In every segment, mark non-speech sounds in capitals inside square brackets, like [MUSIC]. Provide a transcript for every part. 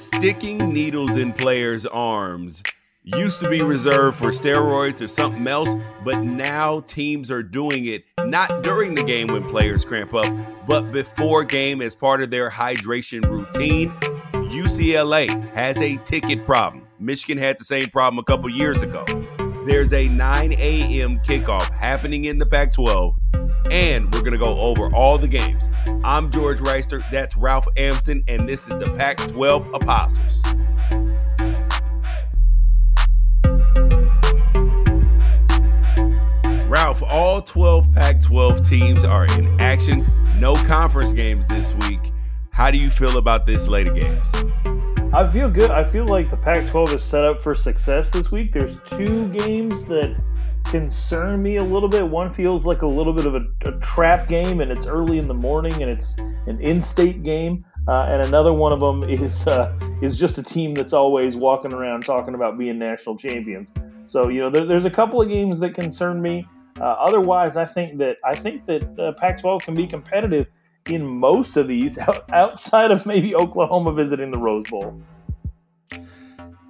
sticking needles in players' arms used to be reserved for steroids or something else, but now teams are doing it not during the game when players cramp up, but before game as part of their hydration routine. UCLA has a ticket problem. Michigan had the same problem a couple years ago. There's a 9 a.m. kickoff happening in the Pac 12, and we're going to go over all the games. I'm George Wrighster, that's Ralph Amsden, and this is the Pac 12 Apostles. Ralph, all 12 Pac 12 teams are in action. No conference games this week. How do you feel about this slate of games? I feel good. I feel like the Pac 12 is set up for success this week. There's two games that concern me a little bit. One feels like a little bit of a, a trap game, and it's early in the morning, and it's an in-state game. Uh, and another one of them is uh, is just a team that's always walking around talking about being national champions. So you know, there, there's a couple of games that concern me. Uh, otherwise, I think that I think that uh, Pac-12 can be competitive in most of these, [LAUGHS] outside of maybe Oklahoma visiting the Rose Bowl.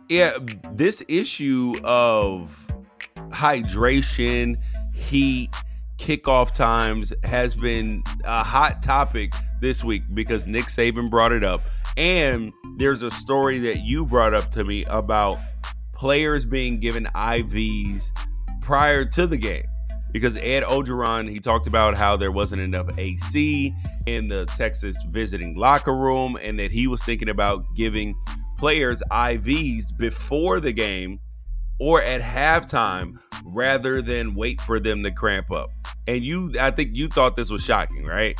Yeah, this issue of hydration, heat, kickoff times has been a hot topic this week because Nick Saban brought it up. And there's a story that you brought up to me about players being given IVs prior to the game. Because Ed Orgeron, he talked about how there wasn't enough AC in the Texas visiting locker room and that he was thinking about giving players IVs before the game or at halftime rather than wait for them to cramp up. And you, I think you thought this was shocking, right?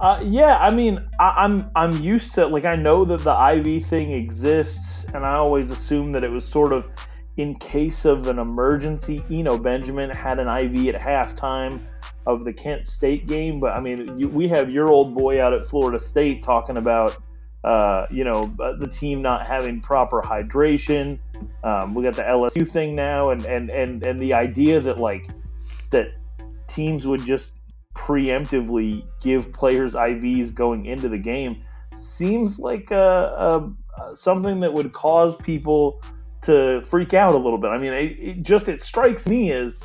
Uh, yeah, I mean, I, I'm I'm used to like I know that the IV thing exists, and I always assumed that it was sort of in case of an emergency. Eno Benjamin had an IV at halftime of the Kent State game, but I mean, you, we have your old boy out at Florida State talking about uh, you know, uh, the team not having proper hydration. Um, we got the LSU thing now, and and and and the idea that like that teams would just preemptively give players IVs going into the game seems like a, a something that would cause people to freak out a little bit. I mean, it, it just it strikes me as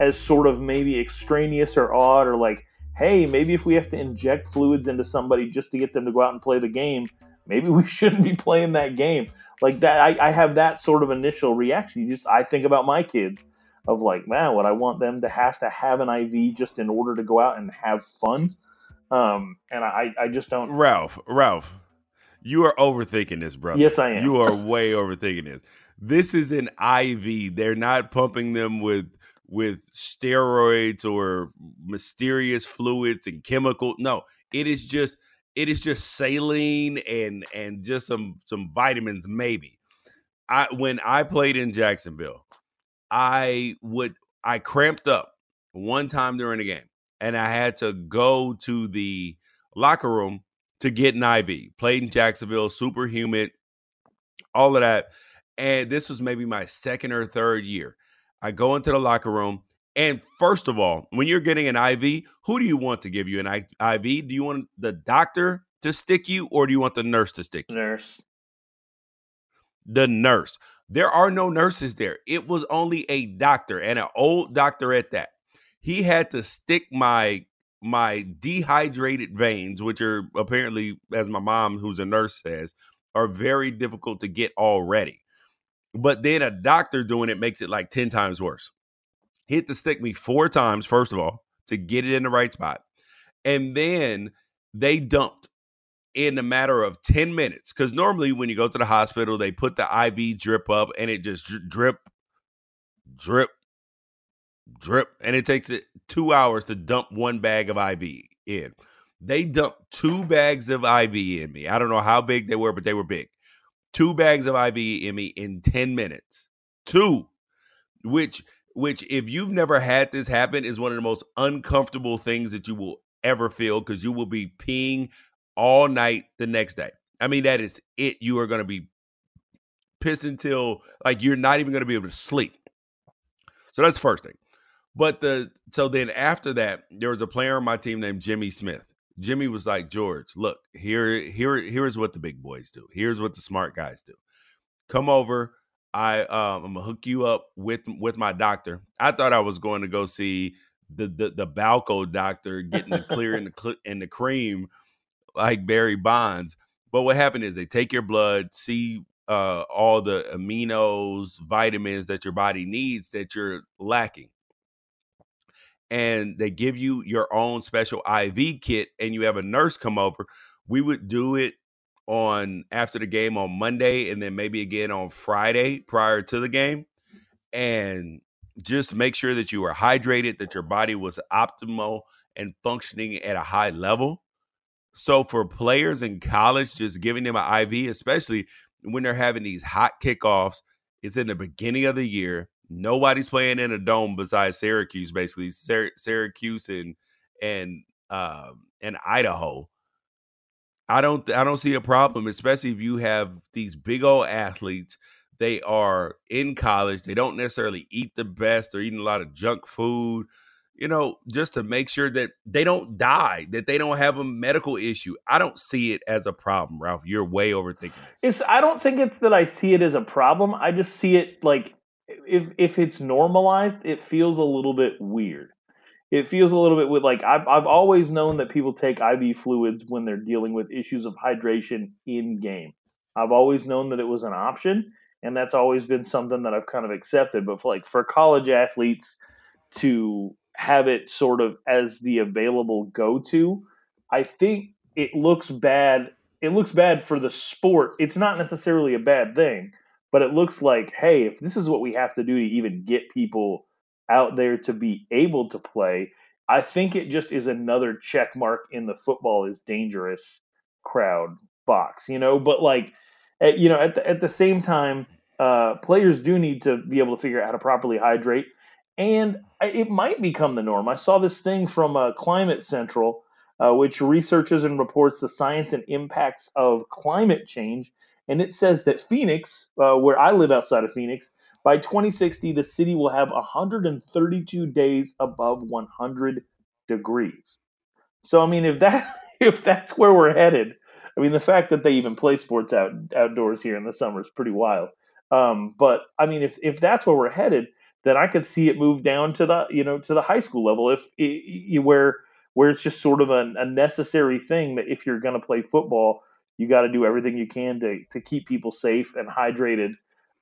as sort of maybe extraneous or odd or like hey, maybe if we have to inject fluids into somebody just to get them to go out and play the game, maybe [LAUGHS] we shouldn't be playing that game. Like that, I, I have that sort of initial reaction. You just, I think about my kids of like, man, would I want them to have to have an IV just in order to go out and have fun? Um, and I, I just don't. Ralph, Ralph, you are overthinking this, brother. Yes, I am. You are way overthinking this. This is an IV. They're not pumping them with with steroids or mysterious fluids and chemical. No, it is just it is just saline and and just some some vitamins maybe. I when I played in Jacksonville, I would I cramped up one time during the game and I had to go to the locker room to get an IV. Played in Jacksonville, super humid, all of that. And this was maybe my second or third year. I go into the locker room. And first of all, when you're getting an IV, who do you want to give you an IV? Do you want the doctor to stick you or do you want the nurse to stick you? Nurse. The nurse. There are no nurses there. It was only a doctor and an old doctor at that. He had to stick my my dehydrated veins, which are apparently, as my mom, who's a nurse, says, are very difficult to get already. But then a doctor doing it makes it like 10 times worse. He had to stick me four times, first of all, to get it in the right spot. And then they dumped in a matter of 10 minutes. Because normally when you go to the hospital, they put the IV drip up and it just drip, drip, drip. And it takes it two hours to dump one bag of IV in. They dumped two bags of IV in me. I don't know how big they were, but they were big two bags of IV me in 10 minutes. Two, which which if you've never had this happen is one of the most uncomfortable things that you will ever feel because you will be peeing all night the next day. I mean, that is it. You are going to be pissing till like you're not even going to be able to sleep. So that's the first thing. But the so then after that, there was a player on my team named Jimmy Smith. Jimmy was like, George, look, here, here, here's what the big boys do. Here's what the smart guys do. Come over. I um, I'm gonna hook you up with with my doctor. I thought I was going to go see the the, the Balco doctor getting the clear and the and the cream like Barry Bonds. But what happened is they take your blood, see uh, all the aminos, vitamins that your body needs that you're lacking and they give you your own special IV kit and you have a nurse come over. We would do it on after the game on Monday and then maybe again on Friday prior to the game and just make sure that you were hydrated, that your body was optimal and functioning at a high level. So for players in college, just giving them an IV, especially when they're having these hot kickoffs, it's in the beginning of the year. Nobody's playing in a dome besides Syracuse, basically Syracuse and and uh, and Idaho. I don't I don't see a problem, especially if you have these big old athletes. They are in college. They don't necessarily eat the best. They're eating a lot of junk food, you know, just to make sure that they don't die, that they don't have a medical issue. I don't see it as a problem, Ralph. You're way overthinking this. It's I don't think it's that I see it as a problem. I just see it like if if it's normalized, it feels a little bit weird. It feels a little bit with like I've I've always known that people take IV fluids when they're dealing with issues of hydration in game. I've always known that it was an option, and that's always been something that I've kind of accepted. But for like for college athletes to have it sort of as the available go to, I think it looks bad. It looks bad for the sport. It's not necessarily a bad thing but it looks like, hey, if this is what we have to do to even get people out there to be able to play, I think it just is another check mark in the football is dangerous crowd box, you know. But like, at, you know, at the, at the same time, uh, players do need to be able to figure out how to properly hydrate, and it might become the norm. I saw this thing from uh, Climate Central, uh, which researches and reports the science and impacts of climate change and it says that Phoenix, uh, where I live outside of Phoenix, by 2060 the city will have 132 days above 100 degrees. So I mean, if that [LAUGHS] if that's where we're headed, I mean, the fact that they even play sports out outdoors here in the summer is pretty wild. Um, but I mean, if if that's where we're headed, then I could see it move down to the you know to the high school level if where where it's just sort of a, a necessary thing that if you're going to play football you got to do everything you can to to keep people safe and hydrated.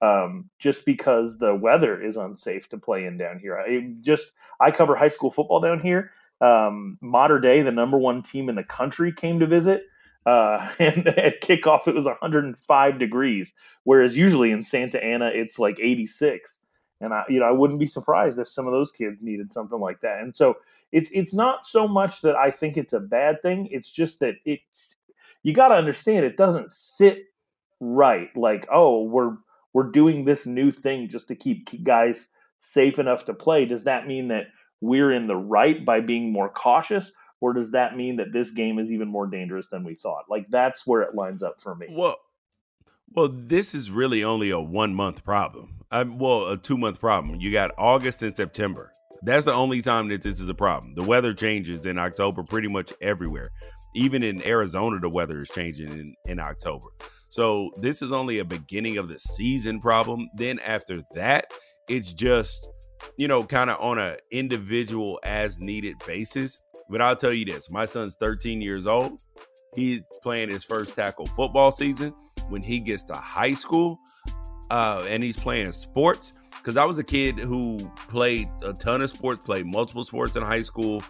Um, just because the weather is unsafe to play in down here. I just I cover high school football down here. Um, Mater Dei, the number one team in the country, came to visit. Uh, [LAUGHS] and at kickoff, it was 105 degrees, whereas usually in Santa Ana it's like 86. And I, you know, I wouldn't be surprised if some of those kids needed something like that. And so it's it's not so much that I think it's a bad thing. It's just that it's you got to understand it doesn't sit right. Like, oh, we're we're doing this new thing just to keep guys safe enough to play. Does that mean that we're in the right by being more cautious? Or does that mean that this game is even more dangerous than we thought? Like that's where it lines up for me. Well, well, this is really only a one month problem. I, well, a two month problem. You got August and September. That's the only time that this is a problem. The weather changes in October pretty much everywhere even in Arizona, the weather is changing in, in October. So this is only a beginning of the season problem. Then after that, it's just, you know, kind of on a individual as needed basis. But I'll tell you this, my son's 13 years old. He's playing his first tackle football season. When he gets to high school, uh, and he's playing sports, because I was a kid who played a ton of sports, played multiple sports in high school,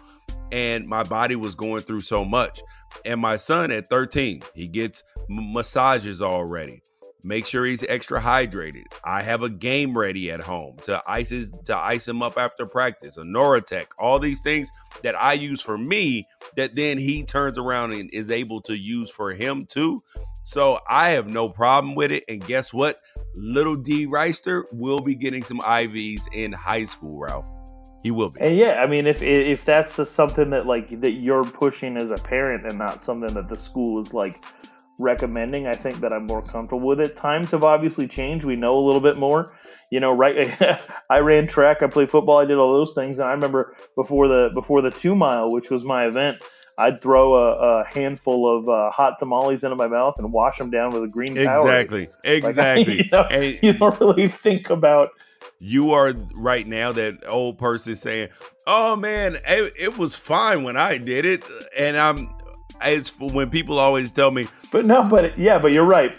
and my body was going through so much. And my son at 13, he gets m- massages already. Make sure he's extra hydrated. I have a game ready at home to ice his, to ice him up after practice, a NormaTec, all these things that I use for me that then he turns around and is able to use for him too. So I have no problem with it. And guess what? Little D Wrighster will be getting some IVs in high school, Ralph. He will be. And yeah, I mean, if if that's a, something that like that you're pushing as a parent and not something that the school is like recommending, I think that I'm more comfortable with it. Times have obviously changed. We know a little bit more. You know, right? [LAUGHS] I ran track. I played football. I did all those things. And I remember before the before the two mile, which was my event, I'd throw a, a handful of uh, hot tamales into my mouth and wash them down with a green exactly [LAUGHS] [LAUGHS] exactly like, you, know, and you don't really think about you are right now that old person saying oh man it, it was fine when i did it. And i'm it's when people always tell me but no but yeah but you're right.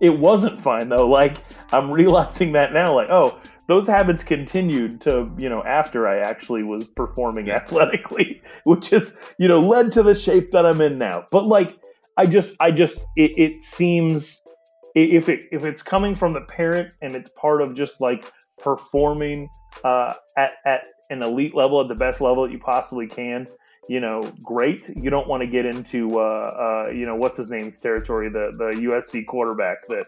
It wasn't fine though. Like i'm [LAUGHS] realizing that now like oh those habits continued to you know after I actually was performing athletically, [LAUGHS] which is you know led to the shape that I'm in now. But like I just I just it, it seems if it if it's coming from the parent and it's part of just like performing uh, at at an elite level at the best level that you possibly can, you know, great. You don't want to get into, uh, uh, you know, what's his name's territory, the the USC quarterback that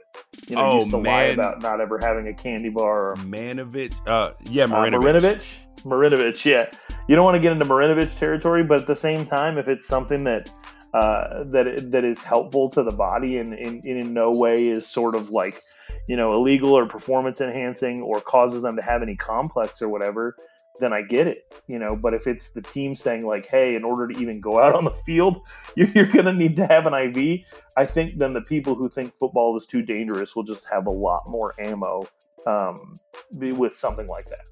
you know oh, used to man. lie about not ever having a candy bar. Or, Manovich, uh, yeah, Marinovich. Uh, Marinovich, Marinovich, yeah. You don't want to get into Marinovich territory, but at the same time, if it's something that uh, that that is helpful to the body and, and, and in no way is sort of like you know illegal or performance enhancing or causes them to have any complex or whatever then I get it, you know. But if it's the team saying like, "Hey, in order to even go out on the field, [LAUGHS] you're, going to need to have an IV," I think then the people who think football is too dangerous will just have a lot more ammo um, with something like that.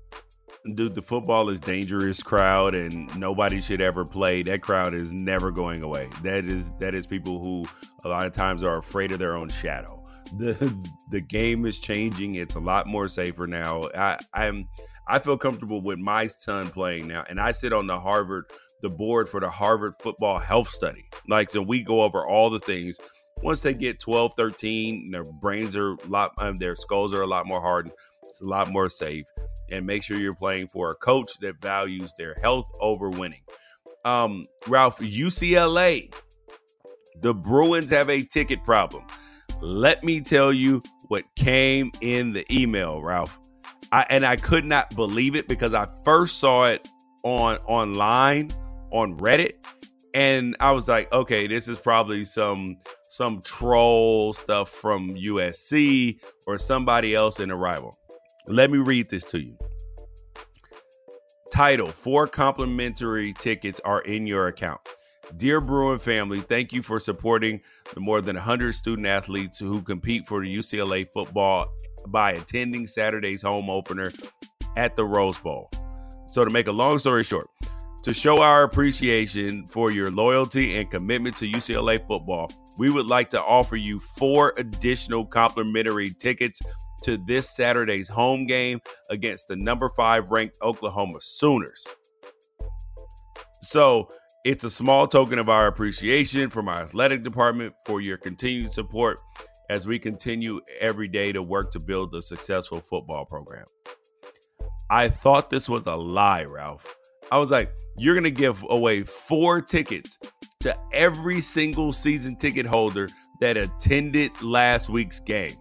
Dude, the football is dangerous crowd, and nobody should ever play. That crowd is never going away. That is that is people who a lot of times are afraid of their own shadow the [LAUGHS] the game is changing. It's a lot more safer now. I, I'm I feel comfortable with my son playing now, and I sit on the Harvard the board for the Harvard Football Health Study. Like, so we go over all the things. Once they get 12, 13, their brains are a lot, um, their skulls are a lot more hardened. It's a lot more safe. And make sure you're playing for a coach that values their health over winning. Um, Ralph, UCLA, the Bruins have a ticket problem. Let me tell you what came in the email, Ralph. I, and I could not believe it because I first saw it on online on Reddit, and I was like, okay, this is probably some some troll stuff from USC or somebody else in a rival. Let me read this to you. Title: Four complimentary tickets are in your account. Dear Bruin family, thank you for supporting the more than 100 student athletes who compete for UCLA football by attending Saturday's home opener at the Rose Bowl. So, to make a long story short, to show our appreciation for your loyalty and commitment to UCLA football, we would like to offer you four additional complimentary tickets to this Saturday's home game against the number five ranked Oklahoma Sooners. So, it's a small token of our appreciation from our athletic department for your continued support as we continue every day to work to build a successful football program. I thought this was a lie, Ralph. I was like, you're going to give away four tickets to every single season ticket holder that attended last week's game.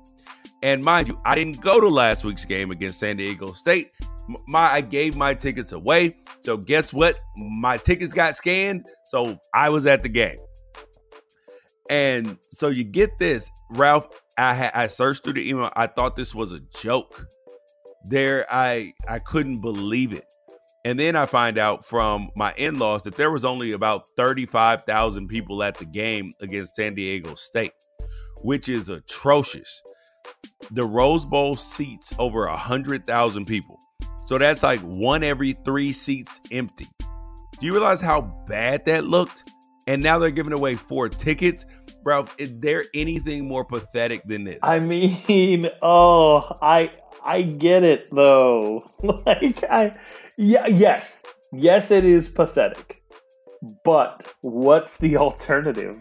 And mind you, I didn't go to last week's game against San Diego State. My I gave my tickets away. So guess what? My tickets got scanned, so I was at the game. And so you get this, Ralph. I had I searched through the email. I thought this was a joke. There, I I couldn't believe it. And then I find out from my in-laws that there was only about 35,000 people at the game against San Diego State, which is atrocious. The Rose Bowl seats over a 100,000 people. So that's like one every 3 seats empty. Do you realize how bad that looked? and now they're giving away four tickets. Bro, is there anything more pathetic than this? I mean, [LAUGHS] oh, I I get it though. [LAUGHS] like I yeah, yes. Yes, it is pathetic. But what's the alternative?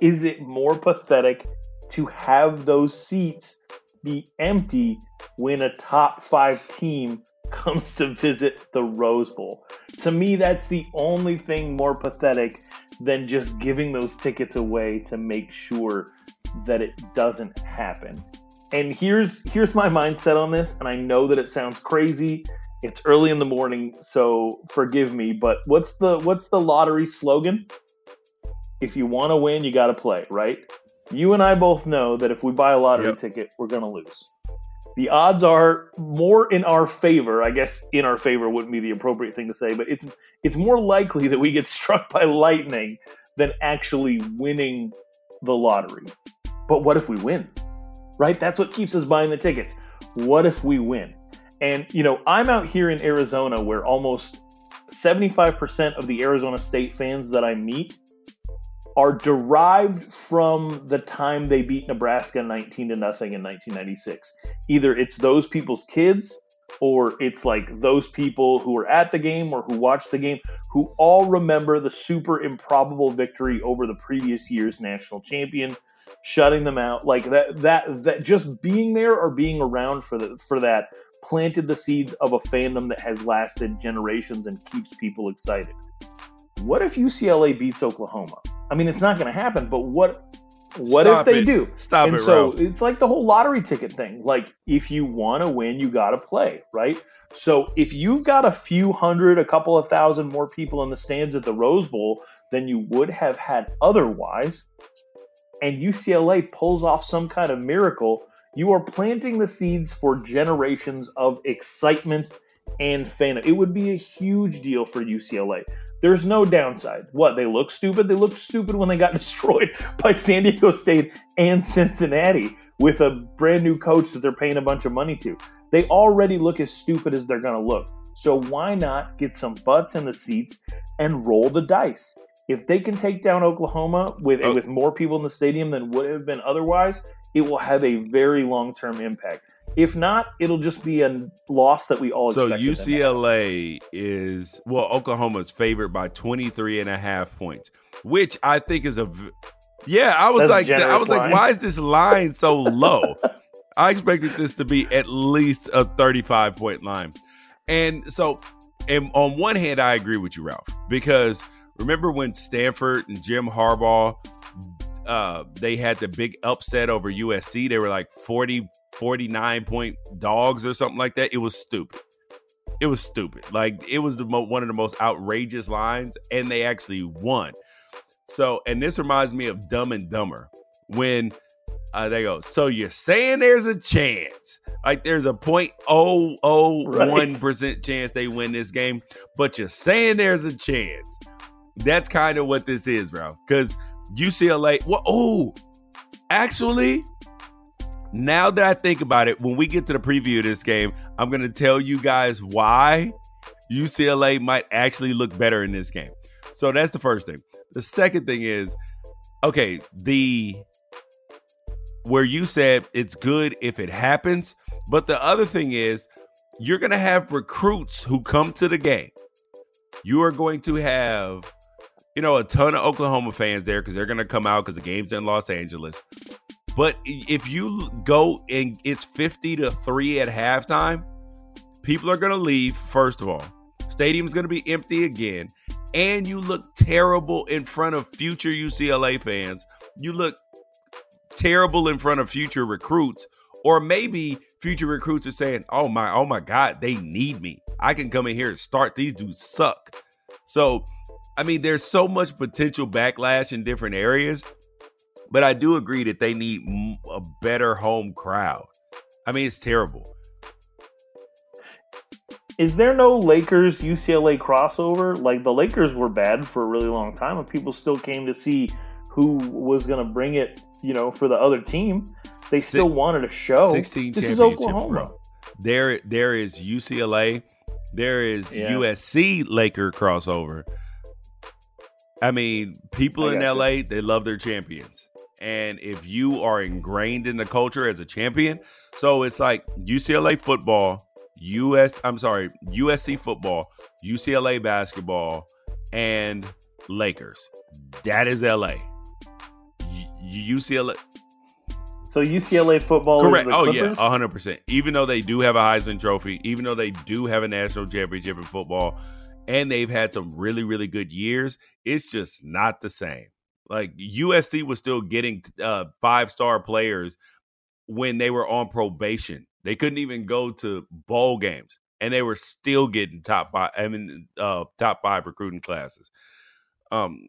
Is it more pathetic to have those seats be empty when a top 5 team [LAUGHS] comes to visit the Rose Bowl. To me, that's the only thing more pathetic than just giving those tickets away to make sure that it doesn't happen. And here's here's my mindset on this, and I know that it sounds crazy. It's early in the morning, so forgive me, but what's the what's the lottery slogan? If you want to win, you got to play, right? You and I both know that if we buy a lottery yep. ticket, we're going to lose. the odds are more in our favor. I guess in our favor wouldn't be the appropriate thing to say, but it's it's more likely that we get [LAUGHS] struck by lightning than actually winning the lottery. But what if we win? Right? That's what keeps us buying the tickets. What if we win? And you know, I'm out here in Arizona where almost 75% of the Arizona State fans that I meet are derived from the time they beat Nebraska 19 to nothing in 1996. Either it's those people's kids or it's like those people who were at the game or who watched the game who all remember the super improbable victory over the previous year's national champion shutting them out. Like that that that just being there or being around for the for that planted the seeds of a fandom that has lasted generations and keeps people excited. What if UCLA beats Oklahoma I mean, it's not going to happen. But what what Stop if they it. do? Stop and it, so Ralph. it's like the whole lottery ticket thing. Like if you want to win, you got to play, right? So if you've got a few hundred, a couple of thousand more people in the stands at the Rose Bowl than you would have had otherwise, and UCLA pulls off some kind of miracle, you are planting the seeds for generations of excitement and fan. It would be a huge deal for UCLA. There's no downside. What, they look stupid? They looked stupid when they got [LAUGHS] destroyed by San Diego State and Cincinnati with a brand new coach that they're paying a bunch of money to. They already look as stupid as they're going to look. So why not get some butts in the seats and roll the dice? If they can take down Oklahoma with oh. with more people in the stadium than would have been otherwise, it will have a very long term impact. If not, it'll just be a loss that we all so UCLA is well, Oklahoma's favored by 23 and a half points, which I think is a yeah. I was That's like, I was line. like, why is this line so low? I expected this to be at least a 35 point line, and so and on one hand, I agree with you, Ralph, because remember when Stanford and Jim Harbaugh uh they had the big upset over USC. They were like 40 49 point dogs or something like that. It was stupid. It was stupid. Like it was the mo- one of the most outrageous lines and they actually won. So, and this reminds me of Dumb and Dumber when uh, they go, so you're saying there's a chance, like there's a 0.001 percent right. chance they win this game, but you're saying there's a chance. That's kind of what this is, bro. Because UCLA. Well, oh, actually, now that I think about it, when we get to the preview of this game, I'm going to tell you guys why UCLA might actually look better in this game. So that's the first thing. The second thing is, okay, the where you said it's good if it happens, but the other thing is, you're going to have recruits who come to the game. You are going to have you know, a ton of Oklahoma fans there because they're going to come out because the game's in Los Angeles. But if you go and it's 50 to 3 at halftime, people are going to leave, first of all. Stadium's going to be empty again. And you look terrible in front of future UCLA fans. You look terrible in front of future recruits. Or maybe future recruits are saying, oh my, oh my God, they need me. I can come in here and start. These dudes suck. So I mean, there's so much potential backlash in different areas, but I do agree that they need a better home crowd. I mean, it's terrible. Is there no Lakers UCLA crossover? Like the Lakers were bad for a really long time, and people still came to see who was going to bring it. You know, for the other team, they still Six, wanted a show. Sixteen this is Oklahoma. Bro. There, there is UCLA. There is yeah. USC Laker crossover. I mean, people I in LA, you. they love their champions. And if you are ingrained in the culture as a champion, so it's like UCLA football, US, I'm sorry, USC football, UCLA basketball, and Lakers. That is LA. UCLA. So UCLA football Correct. oh yeah, 100%. Even though they do have a Heisman trophy, even though they do have a national championship in football, and they've had some really, really good years. It's just not the same. Like USC was still getting uh, five star players when they were on probation. They couldn't even go to bowl games, and they were still getting top five. I mean, uh, top five recruiting classes. Um,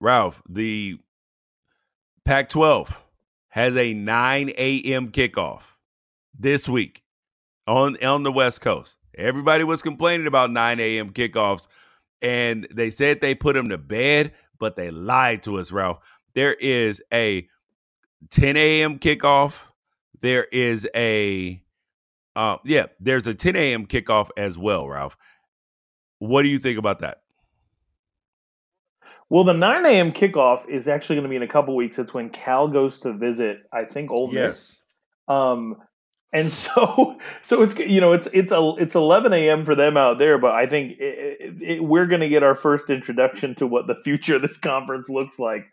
Ralph, the Pac-12 has a 9 a.m. kickoff. this week on on the West Coast. Everybody was complaining about 9 a.m. kickoffs, and they said they put them to bed, but they lied to us, Ralph. There is a 10 a.m. kickoff. There is a uh, yeah, there's a 10 a.m. kickoff as well, Ralph. What do you think about that? Well, the 9 a.m. kickoff is actually going to be in a couple weeks. It's when Cal goes to visit, I think, Ole Miss. Yes. Um, and so, [LAUGHS] so it's you know it's it's a it's 11 a.m. for them out there, but I think it, it, it, we're going to get our first introduction to what the future of this conference looks like.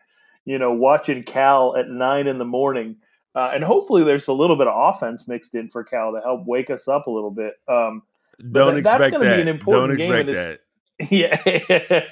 You know, watching Cal at nine in the morning uh, and hopefully, there's a little bit of offense mixed in for Cal to help wake us up a little bit. Um, Don't that, expect that's that. Be an important Don't expect that. [LAUGHS] Yeah,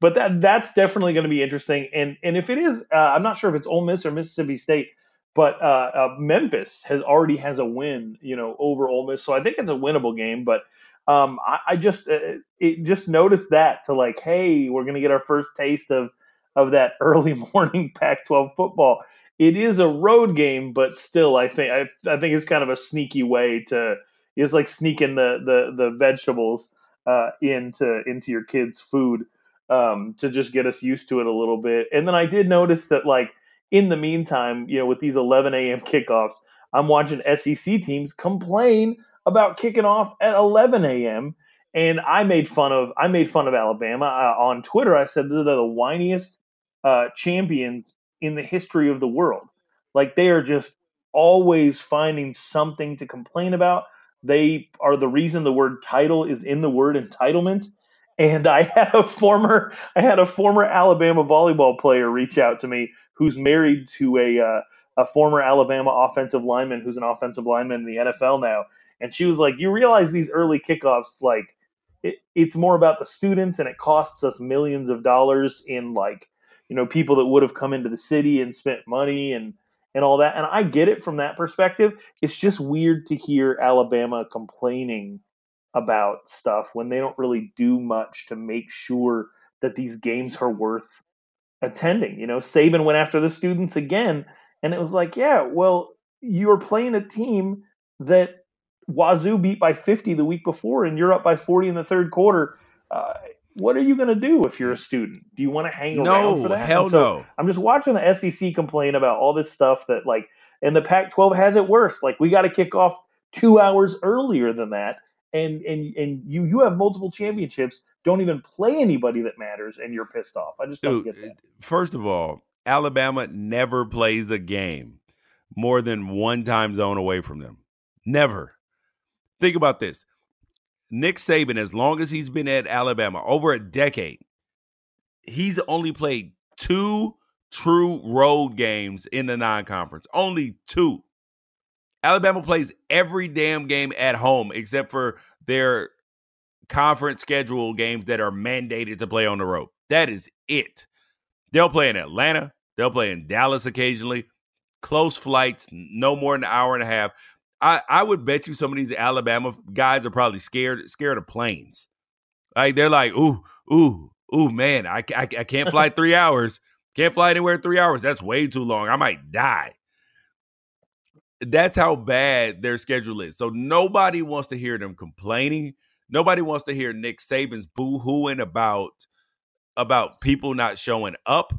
but that that's definitely going to be interesting. And and if it is, uh, I'm not sure if it's Ole Miss or Mississippi State, but uh, uh, Memphis has already has a win, you know, over Ole Miss. So I think it's a winnable game. But um, I, I, just uh, it, just noticed that to like, hey, we're going to get our first taste of of that [LAUGHS] early morning Pac-12 football it is a road game, but still, I think I, I think it's kind of a sneaky way to. It's like sneaking the the the vegetables uh, into into your kids' food um, to just get us used to it a little bit. And then I did notice that, like in the meantime, you know, with these 11 a.m. kickoffs, I'm watching SEC teams complain about kicking off at 11 a.m. And I made fun of I made fun of Alabama uh, on Twitter. I said they're the whiniest uh, champions in the history of the world. Like they are just always finding something to complain about. They are the reason the word title is in the word entitlement. And I [LAUGHS] had a former I had a former Alabama volleyball player reach out to me who's married to a uh, a former Alabama offensive lineman who's an offensive lineman in the NFL now. And she was like, "You realize these early kickoffs like it, it's more about the students and it costs us millions of dollars in like you know people that would have come into the city and spent money and and all that and i get it from that perspective it's just weird to hear alabama complaining about stuff when they don't really do much to make sure that these games are worth attending you know saban went after the students again and it was like yeah well you're playing a team that Wazzu beat by 50 the week before and you're up by 40 in the third quarter uh, what are you going to do if you're a student? Do you want to hang no, around for that? Hell so no. I'm just watching the SEC complain about all this stuff that like, and the Pac-12 has it worse. Like we got to kick off two hours earlier than that, and and and you you have multiple championships. Don't even play anybody that matters, and you're pissed off. I just don't Dude, get that. First of all, Alabama never plays a game more than one time zone away from them. Never. Think about this. Nick Saban, as long as he's been at Alabama, over a decade, he's only played two true road games in the non conference. Only two. Alabama plays every damn game at home except for their conference schedule games that are mandated to play on the road. That is it. They'll play in Atlanta. They'll play in Dallas occasionally. Close flights, no more than an hour and a half. I, I would bet you some of these Alabama guys are probably scared scared of planes. Like they're like, ooh, ooh, ooh, man, I, I, I can't fly three hours. Can't fly anywhere three hours. That's way too long. I might die. That's how bad their schedule is. So nobody wants to hear them complaining. Nobody wants to hear Nick Saban's boo-hooing about about people not showing up.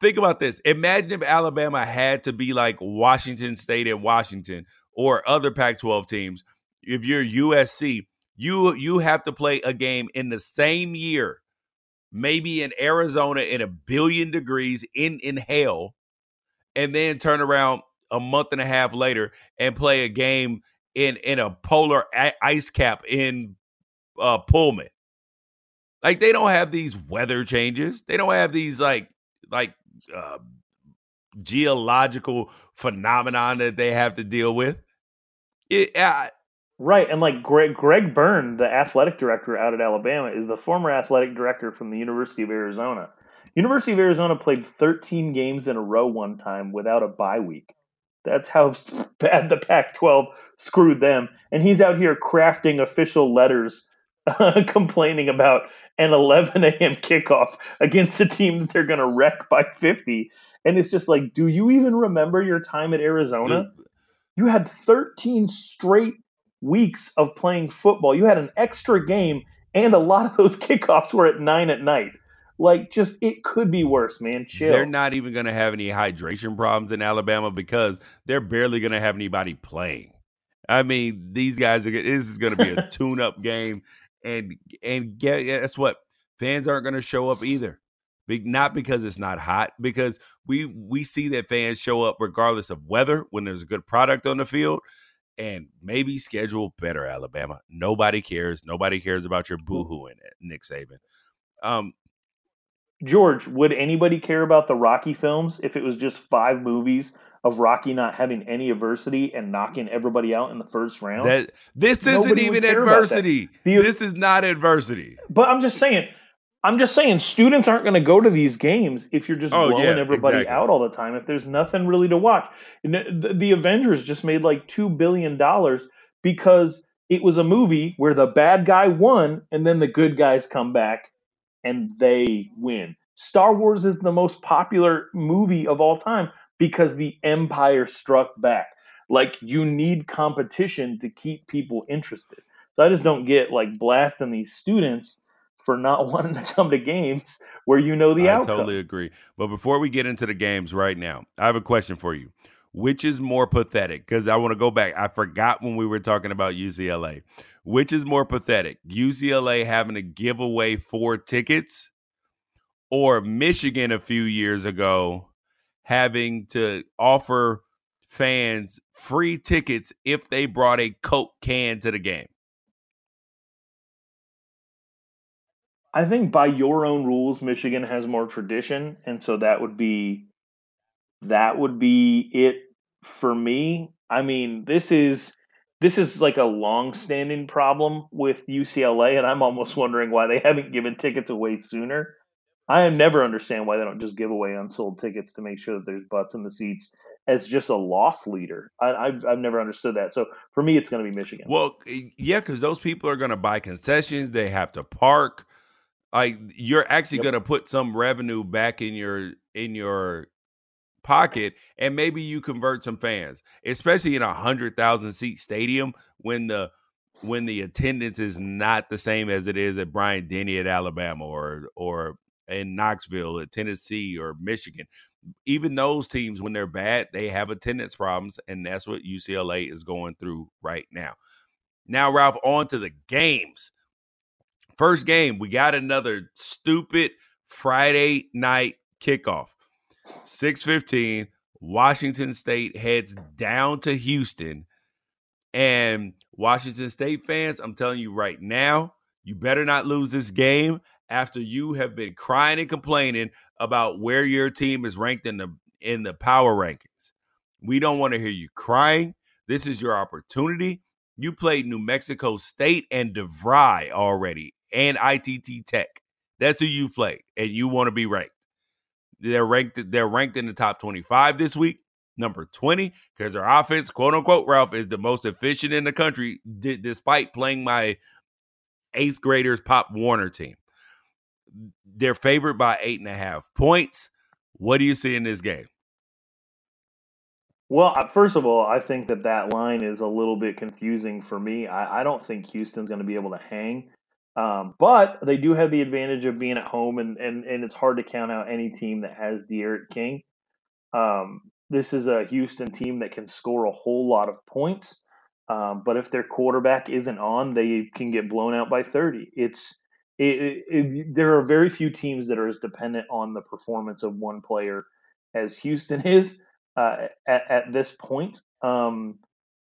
Think about this. Imagine if Alabama had to be like Washington State and Washington, or other Pac-12 teams, if you're USC, you you have to play a game in the same year, maybe in Arizona in a billion degrees in in hell, and then turn around a month and a half later and play a game in in a polar ice cap in uh, Pullman. Like they don't have these weather changes. They don't have these like like uh, geological phenomenon that they have to deal with. It, right, and like Greg Greg Byrne, the athletic director out at Alabama, is the former athletic director from the University of Arizona. University of Arizona played 13 games in a row one time without a bye week. That's how [LAUGHS] bad the Pac-12 screwed them, and he's out here crafting official letters [LAUGHS] complaining about an 11 a.m. kickoff against a team that they're going to wreck by 50. And it's just like, do you even remember your time at Arizona? You had 13 straight weeks of playing football. You had an extra game, and a lot of those [LAUGHS] kickoffs were at nine at night. Like, just it could be worse, man. Chill. They're not even going to have any hydration problems in Alabama because they're barely going to have anybody playing. I mean, these guys are. This is going to be a [LAUGHS] tune-up game, and and guess what? Fans aren't going to show up either. Not because it's not hot, because we we see that fans show up regardless of weather when there's a good product on the field, and maybe schedule better Alabama. Nobody cares. Nobody cares about your boohooing, Nick Saban. Um, George, would anybody care about the Rocky films if it was just five movies of Rocky not having any adversity and knocking everybody out in the first round? That this isn't even adversity. The, this is not adversity. But I'm just saying, I'm just saying, students aren't going to go to these games if you're just oh, blowing yeah, everybody exactly. out all the time. If there's nothing really to watch, the, the Avengers just made like two billion dollars because it was a movie where the bad guy won and then the good guys come back and they win. Star Wars is the most popular movie of all time because the Empire struck back. Like you need competition to keep people interested. So I just don't get like blasting these students for not [LAUGHS] wanting to come to games where you know the I outcome. I totally agree. But before we get into the games right now, I have a question for you. Which is more pathetic? Because I want to go back. I forgot when we were talking about UCLA. Which is more pathetic? UCLA having to give away four tickets or Michigan a few years ago having to offer fans free tickets if they brought a Coke can to the game? I think by your own rules, Michigan has more tradition, and so that would be that would be it for me. I mean, this is this is like a long-standing problem with UCLA, and I'm almost wondering why they haven't given tickets away sooner. I never understand why they don't just give away unsold tickets to make sure that there's butts in the seats as just a loss leader. I, have I've never understood that. So for me, it's going to be Michigan. Well, yeah, because those people are going to buy concessions. They have to park. Like you're actually yep. going to put some revenue back in your in your pocket and maybe you convert some fans especially in a hundred thousand seat stadium when the when the attendance is not the same as it is at Bryant Denny at Alabama or or in Knoxville at Tennessee or Michigan. Even those teams, when they're bad, they have attendance problems, and that's what UCLA is going through right now. Now, Ralph, on to the games. First game, we got another stupid Friday night kickoff. 615, Washington State heads down to Houston. And Washington State fans, I'm telling you right now, you better not lose this game after you have been crying and complaining about where your team is ranked in the in the power rankings. We don't want to hear you crying. This is your opportunity. You played New Mexico State and DeVry already and ITT Tech. That's who you played, and you want to be ranked. They're ranked. They're ranked in the top 25 this week, number 20, because their offense, quote unquote, Ralph, is the most efficient in the country, d- despite playing my eighth graders Pop Warner team. They're favored by eight and a half points. What do you see in this game? Well, first of all, I think that that line is a little bit confusing for me. I, I don't think Houston's going to be able to hang. Um, but they do have the advantage of being at home, and, and, and it's hard to count out any team that has D'Eriq King. Um, this is a Houston team that can score a whole lot of points, um, but if their quarterback isn't on, they can get blown out by 30. It's it, it, it, there are very few teams that are as dependent on the performance of one player as Houston [LAUGHS] is uh, at, at this point. Um,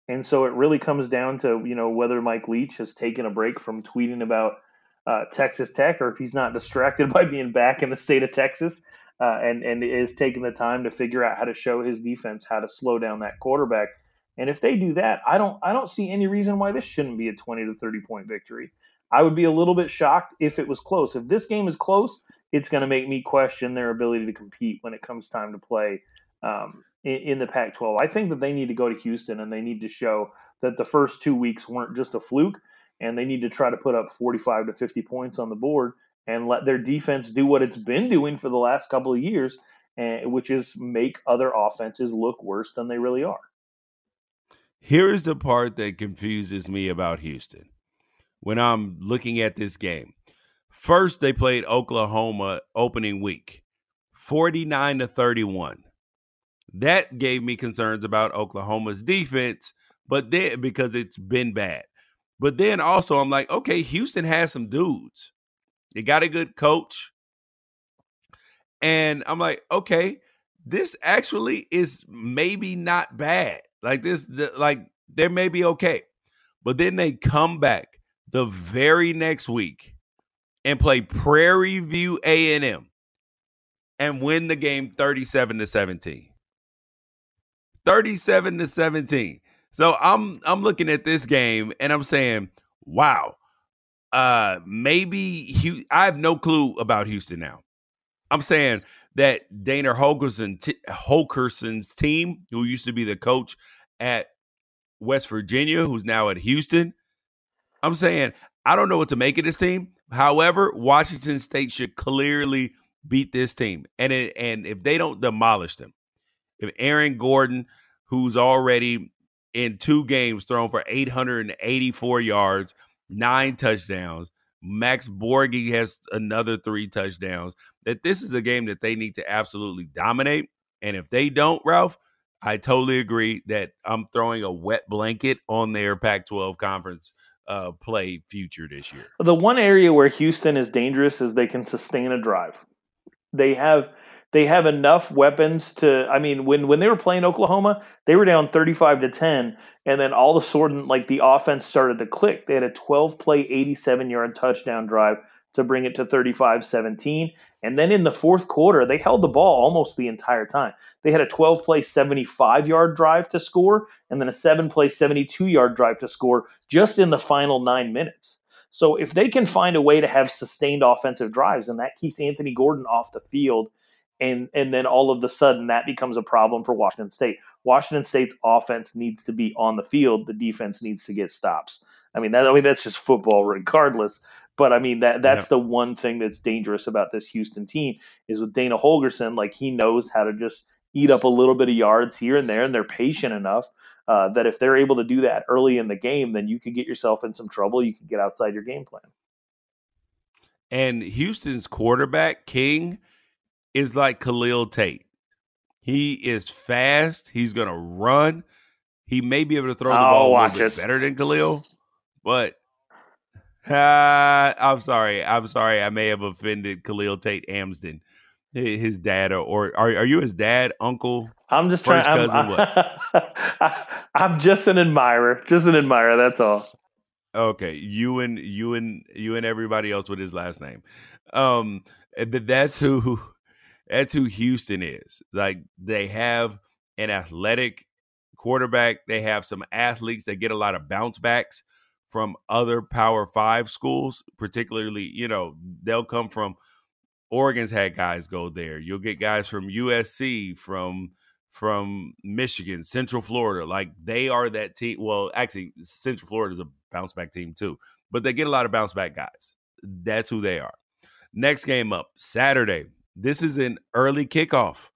and so it really comes down to you know whether Mike Leach has taken a break from tweeting about uh, Texas Tech, or if he's not [LAUGHS] distracted by being back in the state of Texas, uh, and and is taking the time to figure out how to show his defense how to slow down that quarterback. And if they do that, I don't I don't see any reason why this shouldn't be a twenty to thirty point victory. I would be a little bit shocked if it was close. If this game is close, it's going to make me question their ability to compete when it comes time to play um, in, in the Pac 12. I think that they need to go to Houston and they need to show that the first two weeks weren't just a fluke and they need to try to put up 45 to 50 points on the board and let their defense do what it's been doing for the last couple of years, eh, which is make other offenses look worse than they really are. Here's the part that confuses me about Houston when I'm looking at this game. First, they played Oklahoma opening week, 49 to 31. That gave me concerns about Oklahoma's defense, but then because it's been bad. But then also, I'm like, okay, Houston has some dudes. They got a good coach. And I'm like, okay, this actually is maybe not bad. Like this, the, like they may be okay. But then they come back the very next week and play Prairie View A&M and win the game 37 to 17. 37 to 17. So I'm I'm looking at this game and I'm saying, wow, uh maybe I have no clue about Houston now. I'm saying that Dana Holgorsen t- Holgorsen's team, who used to be the coach at West Virginia, who's now at Houston. I'm saying I don't know what to make of this team. However, Washington State should clearly beat this team, and it, and if they don't demolish them, if Aaron Gordon, who's already in two games thrown for 884 yards, nine touchdowns, Max Borghi has another three touchdowns. That this is a game that they need to absolutely dominate, and if they don't, Ralph, I totally agree that I'm throwing a wet blanket on their Pac-12 conference uh, play future this year. The one area where Houston is dangerous is they can sustain a drive. They have they have enough weapons to I mean when when they were playing Oklahoma, they were down 35 to 10 and then all of a sudden like the offense started to click. They had a 12 play 87 yard touchdown drive to bring it to 35-17 and then in the fourth quarter they held the ball almost the entire time. They had a 12 play 75 yard drive to score and then a 7 play 72 yard drive to score just in the final 9 minutes. So if they can find a way to have sustained offensive drives and that keeps Anthony Gordon off the field and and then all of a sudden that becomes a problem for Washington State. Washington State's offense needs to be on the field. The defense needs to get stops. I mean that I mean that's just football regardless. But I mean that that's yeah. the one thing that's dangerous about this Houston team is with Dana Holgorsen. like he knows how to just eat up a little bit of yards here and there, and they're patient enough uh, that if they're able to do that early in the game, then you could get yourself in some trouble. You could get outside your game plan. And Houston's quarterback King is like Khalil Tate. He is fast. He's going to run. He may be able to throw the ball a little bit better than Khalil, but uh, [LAUGHS] I'm sorry. I'm sorry. I may have offended Khalil Tate Amsden, his dad, or, are are you his dad, uncle? I'm just trying. I'm, I, [LAUGHS] I'm just an admirer. Just an admirer. That's all. Okay, you and you and you and everybody else with his last name. Um, that's who that's who Houston is. Like they have an athletic quarterback. They have some athletes that get a lot of bounce backs from other Power Five schools, particularly, you know, they'll come from Oregon's had guys go there. You'll get guys from USC, from from Michigan, Central Florida. Like they are that team. Well, actually, Central Florida is a bounce back team too, but they get a lot of bounce back guys. That's who they are. Next game up, Saturday, this is an early kickoff,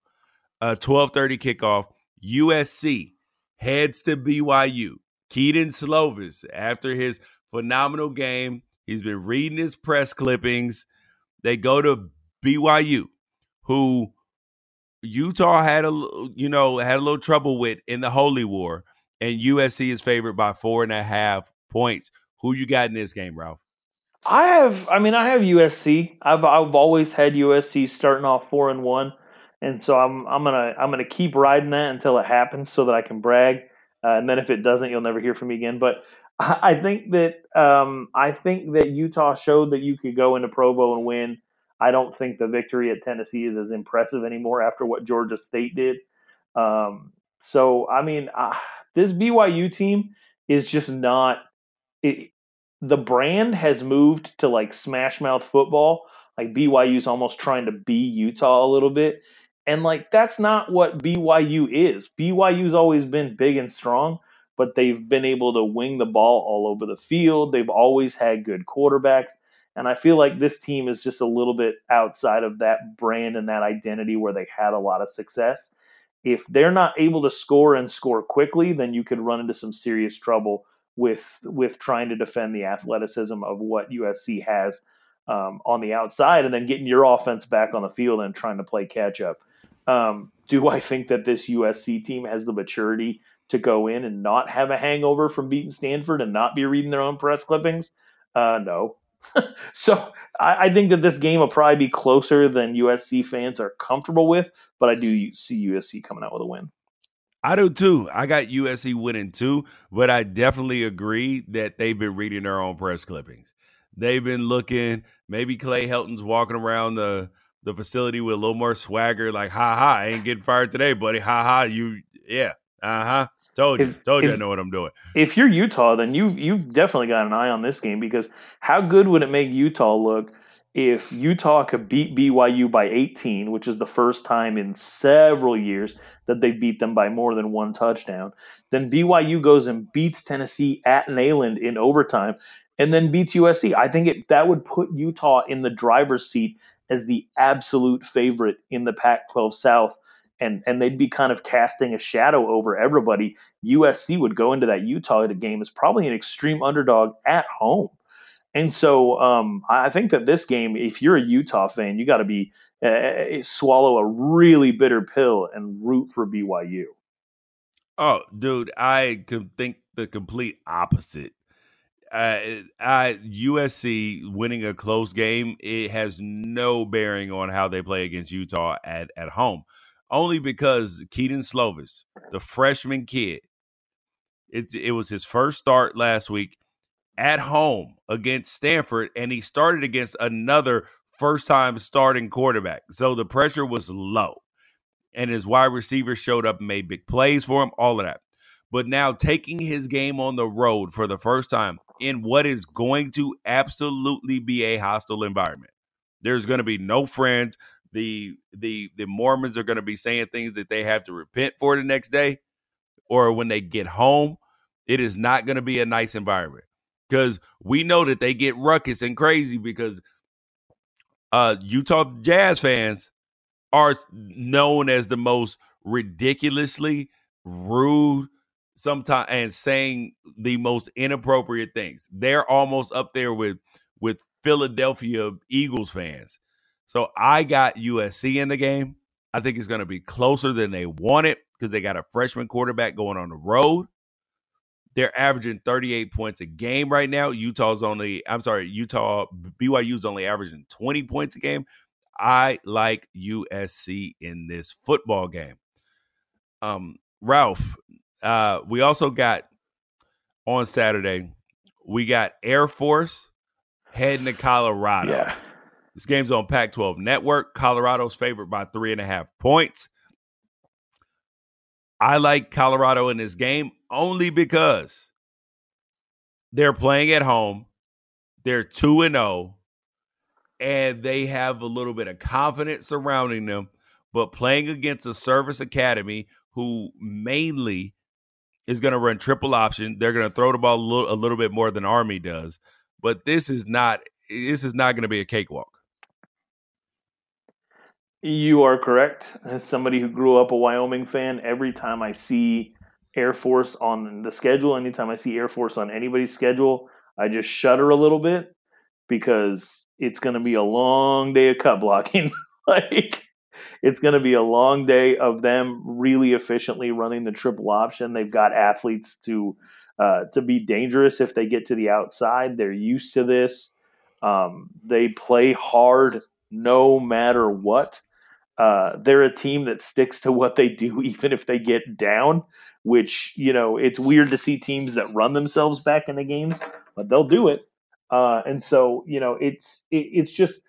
a 12:30 kickoff. USC heads to BYU. Kedon Slovis, after his phenomenal game, he's been reading his press clippings. They go to BYU, who Utah had a you know had a little trouble with in the Holy War, and USC is favored by four and a half points. Who you got in this game, Ralph? I have. I mean, I have USC. I've I've always had USC starting off four and one, and so I'm I'm gonna I'm gonna keep riding that until it happens, so that I can brag. Uh, and then if it doesn't, you'll never hear from me again. But [LAUGHS] I, think that um, I think that Utah showed that you could go into Provo and win. I don't think the victory at Tennessee is as impressive anymore after what Georgia State did. Um, so I mean, uh, this BYU team is just not. It, the brand has moved to like smash mouth football. Like BYU's almost trying to be Utah a little bit. And like that's not what BYU is. BYU's always been big and strong, but they've been able to wing the ball all over the field. They've always had good quarterbacks. And I feel like this team is just a little bit outside of that brand and that identity where they had a lot of success. if they're not able to score and score quickly, then you could run into some serious trouble with with trying to defend the athleticism of what USC has um, on the outside, and then getting your offense back on the field and trying to play catch up. Um, do I think that this USC team has the maturity to go in and not have a hangover from beating Stanford and not be reading their own press clippings? Uh, no. [LAUGHS] so I, I, think that this game will probably be closer than USC fans are comfortable with, but I do see USC coming out with a win. I do too. I got USC winning too, but I definitely agree that they've been reading their own press clippings. They've been looking. Maybe Clay Helton's walking around the the facility with a little more swagger, like "Ha ha, I ain't getting fired today, buddy. Ha ha, you yeah, uh huh." Told you, if, told you, if, I know what I'm doing. If you're Utah, then you've you've definitely got an eye on this game because how good would it make Utah look if Utah could beat BYU by 18, which is the first time in several years that they beat them by more than one touchdown? Then BYU goes and beats Tennessee at Neyland in overtime, and then beats USC. I think it, that would put Utah in the driver's seat as the absolute favorite in the Pac-12 South and and they'd be kind of casting a shadow over everybody. USC would go into that Utah game as probably an extreme underdog at home. And so um, I think that this game, if you're a Utah fan, you got to be uh, swallow a really bitter pill and root for BYU. Oh, dude, I could think the complete opposite. Uh, I, USC winning a close game, it has no bearing on how they play against Utah at, at home only because Kedon Slovis, the freshman kid, it, it was his first start last week at home against Stanford, and he started against another first time starting quarterback. So the pressure was low. And his wide receiver showed up and made big plays for him, all of that. But now taking his game on the road for the first time in what is going to absolutely be a hostile environment. There's going to be no friends the the the Mormons are going to be saying things that they have to repent for the next day or when they get home. It is not going to be a nice environment because we know that they get ruckus and crazy because uh, Utah Jazz fans are known as the most ridiculously rude sometimes and saying the most inappropriate things. They're almost up there with with Philadelphia Eagles fans so I got USC in the game. I think it's going to be closer than they wanted because they got a freshman quarterback going on the road. They're averaging 38 points a game right now. Utah's only, I'm sorry, Utah, BYU's only averaging 20 points a game. I like USC in this football game. Um, Ralph, uh, we also got on Saturday, we got Air Force heading to Colorado. Yeah. This game's on Pac 12 Network. Colorado's favored by three and a half points. I like Colorado in this game only because they're playing at home. They're 2 and 0 and they have a little bit of confidence surrounding them, but playing against a service academy who mainly is going to run triple option. They're going to throw the ball a little, a little bit more than Army does, but this is not this is not going to be a cakewalk. You are correct. As somebody who grew up a Wyoming fan, every time I see Air Force on the schedule, anytime I see Air Force on anybody's schedule, I just shudder a little bit because it's going to be a long day of cut blocking. [LAUGHS] like it's going to be a long day of them really efficiently running the triple option. They've got athletes to uh, to be dangerous if they get to the outside. They're used to this. Um, they play hard no matter what. Uh, they're a team that sticks to what they do, [LAUGHS] even if they get down. Which you know, it's weird to see teams that run themselves back into games, but they'll do it. Uh, and so, you know, it's it, it's just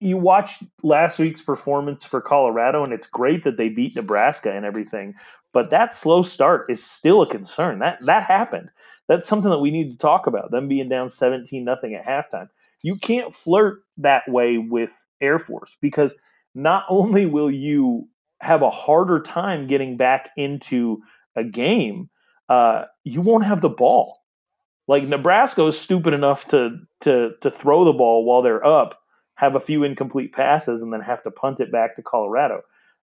you watch last week's performance for Colorado, and it's great that they beat Nebraska and everything. But that slow start is still a concern. That that happened. That's something that we need to talk about. Them being down seventeen nothing at halftime. You can't flirt that way with Air Force because not only will you have a harder time getting back into a game, uh, you won't have the ball. Like Nebraska is stupid enough to to to throw the ball while they're up, have a few incomplete passes, and then have to punt it back to Colorado.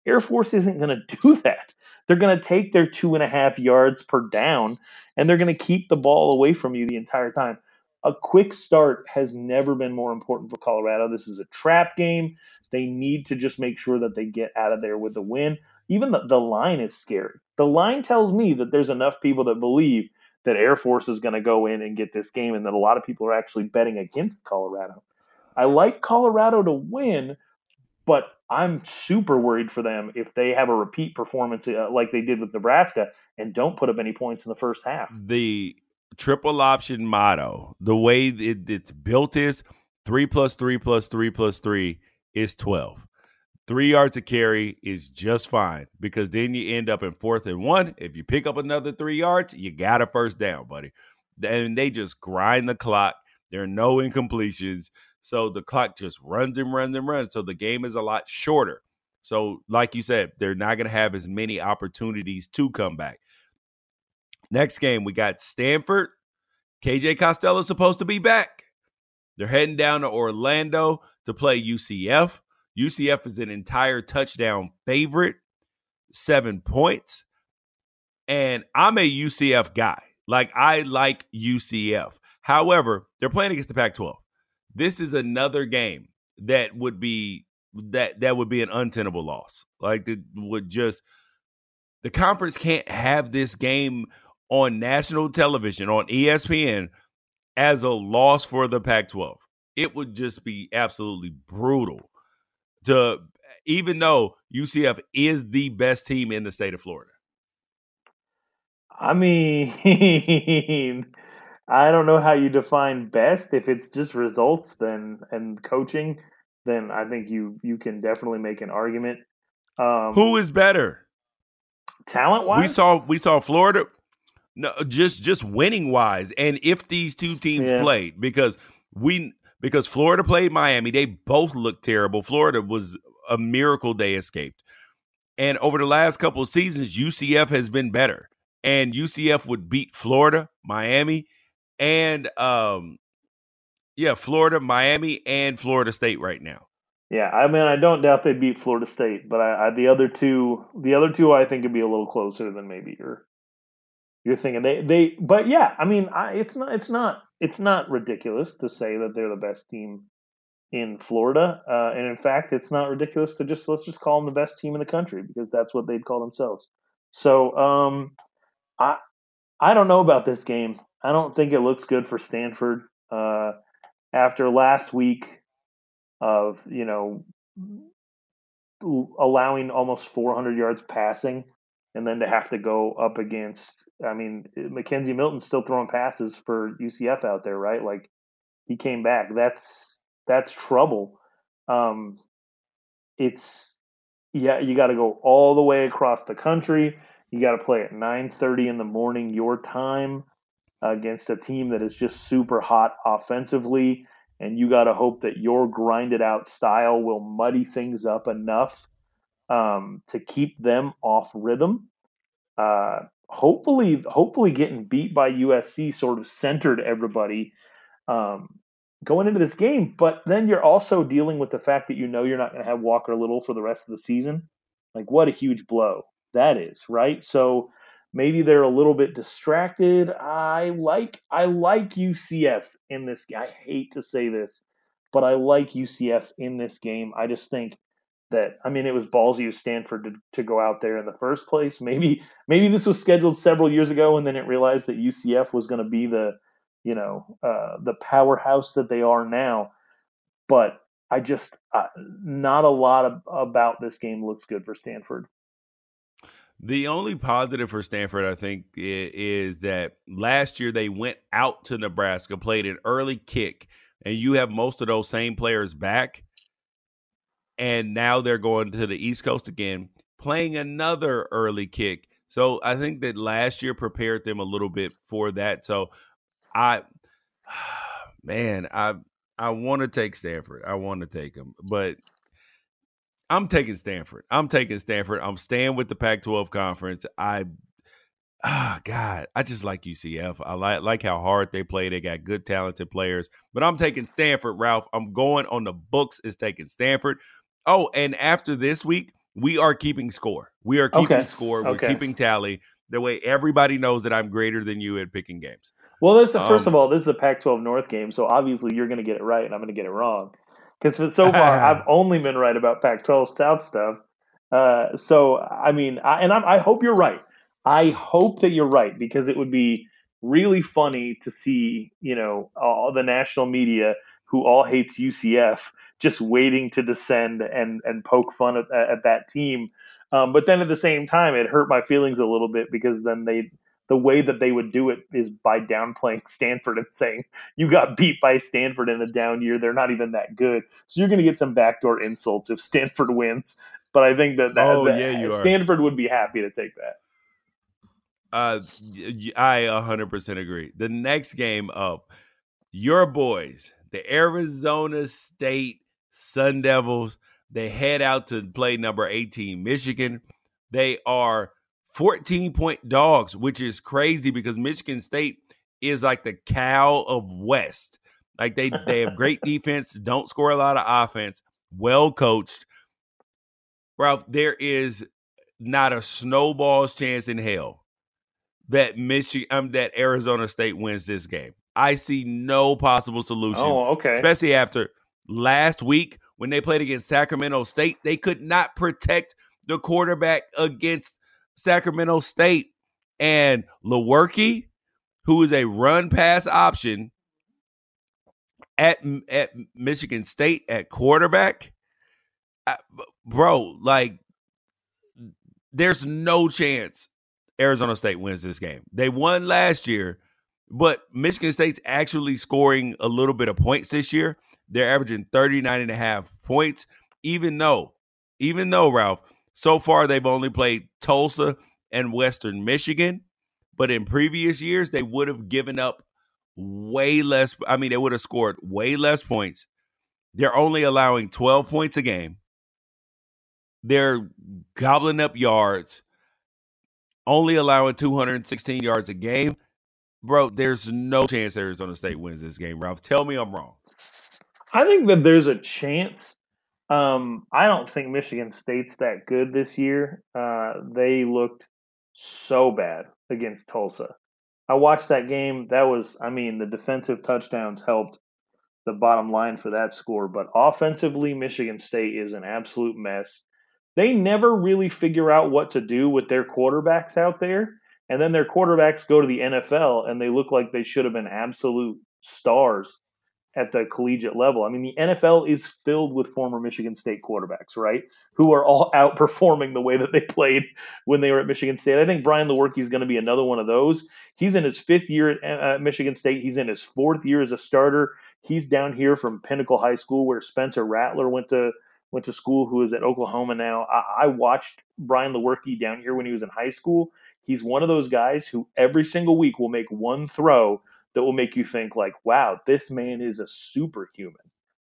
Air Force isn't going [LAUGHS] to do that. They're going to take their two and a half yards per down, and they're going to keep the ball away from you the entire time. A quick start has never been more important for Colorado. This is a trap game. They need to just make sure that they get out of there with a win. Even the, the line is scary. The line tells me that there's enough people that believe that Air Force is going to go in and get this game, and that a lot of people are actually betting against Colorado. I like Colorado to win, but I'm super worried for them if they have a repeat performance uh, like they did with Nebraska and don't put up any points in the first half. The triple option motto, the way it, it's built is three plus three plus three plus three is 12. Three yards to carry is just fine because then you end up in fourth and one. If you pick up another three yards, you got a first down, buddy. And they just grind the clock. There are no incompletions. So the clock just runs and runs and runs. So the game is a lot shorter. So, like you said, they're not going to have as many opportunities to come back. Next game, we got Stanford. KJ Costello supposed to be back. They're heading down to Orlando to play UCF. UCF is an entire touchdown favorite, seven points. And I'm a UCF guy. Like, I like UCF. However, they're playing against the Pac 12. This is another game that would be that that would be an untenable loss. Like it would just the conference can't have this game on national television on ESPN as a loss for the Pac-12. It would just be absolutely brutal to even though UCF is the best team in the state of Florida. I mean, [LAUGHS] I don't know how you define best. If it's just results, then and coaching, then I think you you can definitely make an argument. Um, Who is better, talent wise? We saw we saw Florida. No, just just winning wise, and if these two teams yeah. played, because we because Florida played Miami, they both looked terrible. Florida was a miracle they escaped, and over the last couple of seasons, UCF has been better, and UCF would beat Florida, Miami, and um, yeah, Florida, Miami, and Florida State right now. Yeah, I mean, I don't doubt they beat Florida State, but I, I, the other two, the other two, I think would be a little closer than maybe you're you're thinking. They they, but yeah, I mean, I, it's not it's not it's not ridiculous to say that they're the best team in Florida, uh, and in fact, it's not ridiculous to just let's just call them the best team in the country because that's what they'd call themselves. So, um, I I don't know about this game. I don't think it looks good for Stanford. Uh, after last week of you know allowing almost 400 yards passing, and then to have to go up against, I mean, McKenzie Milton's still throwing passes for UCF out there, right? Like he came back. That's that's trouble. Um, it's yeah, you got to go all the way across the country. You got to play at 9:30 in the morning your time against a team that is just super hot offensively. And you got to hope that your grinded out style will muddy things up enough um, to keep them off rhythm. Uh, hopefully, hopefully, getting beat by USC sort of centered everybody um, going into this game. But then you're also dealing with the fact that you know you're not going to have Walker Little for the rest of the season. Like, what a huge blow that is, right? So Maybe they're a little bit distracted. I like I like UCF in this. Game. I hate to say this, but I like UCF in this game. I just think that I mean it was ballsy of Stanford to, to go out there in the first place. Maybe maybe this was scheduled several years ago, and then it realized that UCF was going to be the you know uh, the powerhouse that they are now. But I just uh, not a lot of, about this game looks good for Stanford. The only positive for Stanford, I think, is that last year they went out to Nebraska, played an early kick, and you have most of those same players back. And now they're going to the East Coast again, playing another early kick. So I think that last year prepared them a little bit for that. So I, [SIGHS] man, I I want to take Stanford. I want to take them, but I'm taking Stanford. I'm taking Stanford. I'm staying with the Pac-12 conference. I ah [SIGHS] God, I just like UCF. I like like how hard they play. They got good, talented players. But I'm taking Stanford, Ralph. I'm going on the books. Is taking Stanford. Oh, and after this week, we are keeping score. We are keeping Okay. score. We're Okay. keeping tally. The way everybody knows that I'm greater than you at picking games. Well, this is, first Um, of all, this is a Pac-12 North game, so obviously you're going to get it right, and I'm going to get it wrong. Because so far, [LAUGHS] I've only been right about Pac-12 South stuff. Uh, so I mean, I, and I'm, I hope you're right. I hope that you're right because it would be really funny to see, you know, all the national media who all hates UCF just waiting to descend and and poke fun at, at that team. Um, but then at the same time, it hurt my feelings a little bit because then they the way that they would do it is by downplaying [LAUGHS] Stanford and saying you got beat by Stanford in a down year. They're not even that good. So you're going to get some backdoor insults if [LAUGHS] Stanford wins. But I think that, that, Oh, that yeah, you are. Stanford would be happy to take that. Uh, I 100% agree. The next game up, your boys, the Arizona State Sun Devils, they head out to play number 18, Michigan. They are 14 point dogs, which is crazy because Michigan State is like the cow of West. Like they they have [LAUGHS] great defense, don't score a lot of offense, well coached. Ralph, there is not a snowball's chance in hell that Michigan um, that Arizona State wins this game. I see no possible solution, Oh, okay. especially after last week when they played against Sacramento State. They could not protect the quarterback against Sacramento State and Lewerke, who is a run pass option at at Michigan State at quarterback. I- bro, like there's no chance Arizona State wins this game. They won last year, but Michigan State's actually scoring a little bit of points this year. They're averaging 39 and a half points, even though, even though, Ralph, so far they've only played Tulsa and Western Michigan. But in previous years, they would have given up way less. I mean, they would have scored way less points. They're only allowing 12 points a game. They're gobbling up yards, only allowing 216 yards a game. Bro, there's no chance Arizona State wins this game, Ralph. Tell me I'm wrong. I think that there's a chance. Um, I don't think Michigan State's that good this year. Uh, they looked so bad against Tulsa. I watched that game. That was, I mean, the defensive touchdowns helped the bottom line for that score, but offensively, Michigan State is an absolute mess. They never really figure out what to do with their quarterbacks out there. And then their quarterbacks go to the NFL and they look like they should have been absolute stars at the collegiate level. I mean, the NFL is filled with former Michigan State quarterbacks, right? Who are all [LAUGHS] outperforming the way that they played when they were at Michigan State. I think Brian Lewerke is going to be another one of those. He's in his fifth year at uh, Michigan State. He's in his fourth year as a starter. He's down here from Pinnacle High School, where Spencer Rattler went to went to school, who is at Oklahoma now. I, I watched Brian Lewerke down here when he was in high school. He's one of those guys who every single week will make one throw that will make you think like, wow, this man is a superhuman.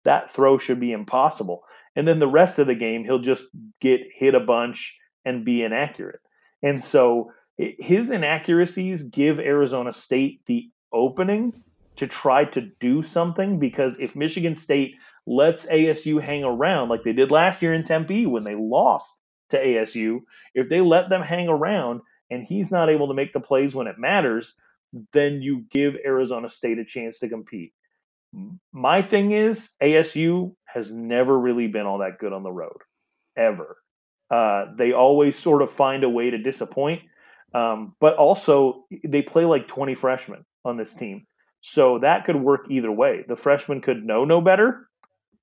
That throw should be impossible. And then the rest of the game, he'll just get hit a bunch and be inaccurate. And so his inaccuracies give Arizona State the opening to try to do something because if Michigan State lets ASU hang around like they did last year in Tempe when they lost to ASU, if they let them hang around and he's not able to make the plays when it matters, then you give Arizona State a chance to compete. My thing is, ASU has never really been all that good on the road, ever. Uh, they always sort of find a way to disappoint, um, but also they play like 20 freshmen on this team. So that could work either way. The freshmen could know no better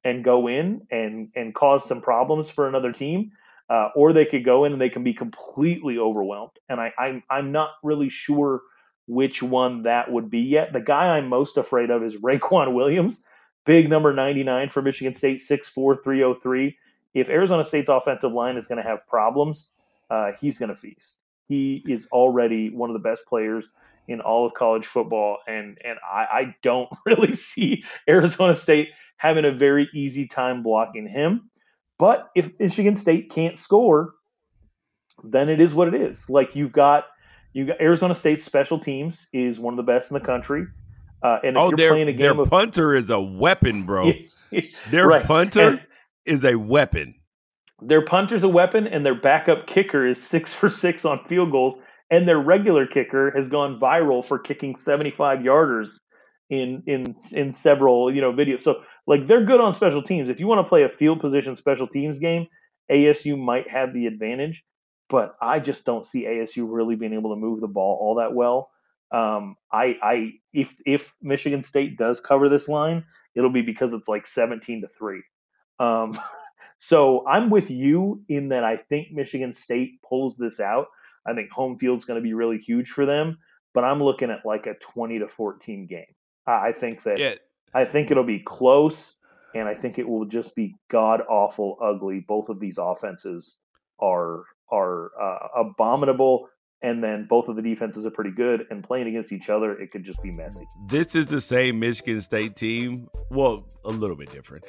and go in and, and cause some problems for another team. Uh, or they could go in and they can be completely overwhelmed. And I, I'm I'm not really sure which one that would be yet. The guy I'm most afraid of is [LAUGHS] Raequan Williams, big number 99 for Michigan State, 6'4", 303. If Arizona State's offensive line is going to have problems, uh, he's going to feast. He is already one of the best players in all of college football, and and I, I don't [LAUGHS] really see Arizona State having a very easy time blocking him. But if Michigan State can't score, then it is what it is. Like you've got you got Arizona State's special teams is one of the best in the country. Uh, and if oh, you're their, playing a their game of punter is a weapon, bro. [LAUGHS] Their right. punter And- is a weapon. their punter's a weapon, and their backup kicker is six for six on field goals, and their regular kicker has gone viral for kicking 75 yarders in in in several you know videos. So like they're good on special teams. If you want to play a field position special teams game, ASU might have the advantage, but I just don't see ASU really being able to move the ball all that well. Um, I I if if Michigan State does cover this line, it'll be because it's like 17 to three. Um, [LAUGHS] so I'm with you in that I think Michigan State pulls this out. I think home field's going to be really huge for them, but I'm looking at like a 20 to 14 game. I think that yeah. I think it'll be close, and I think it will just be god awful ugly. Both of these offenses are are uh, abominable, and then both of the defenses are pretty good. And playing against each other, it could just be messy. This is the same Michigan State team, well, a little bit different,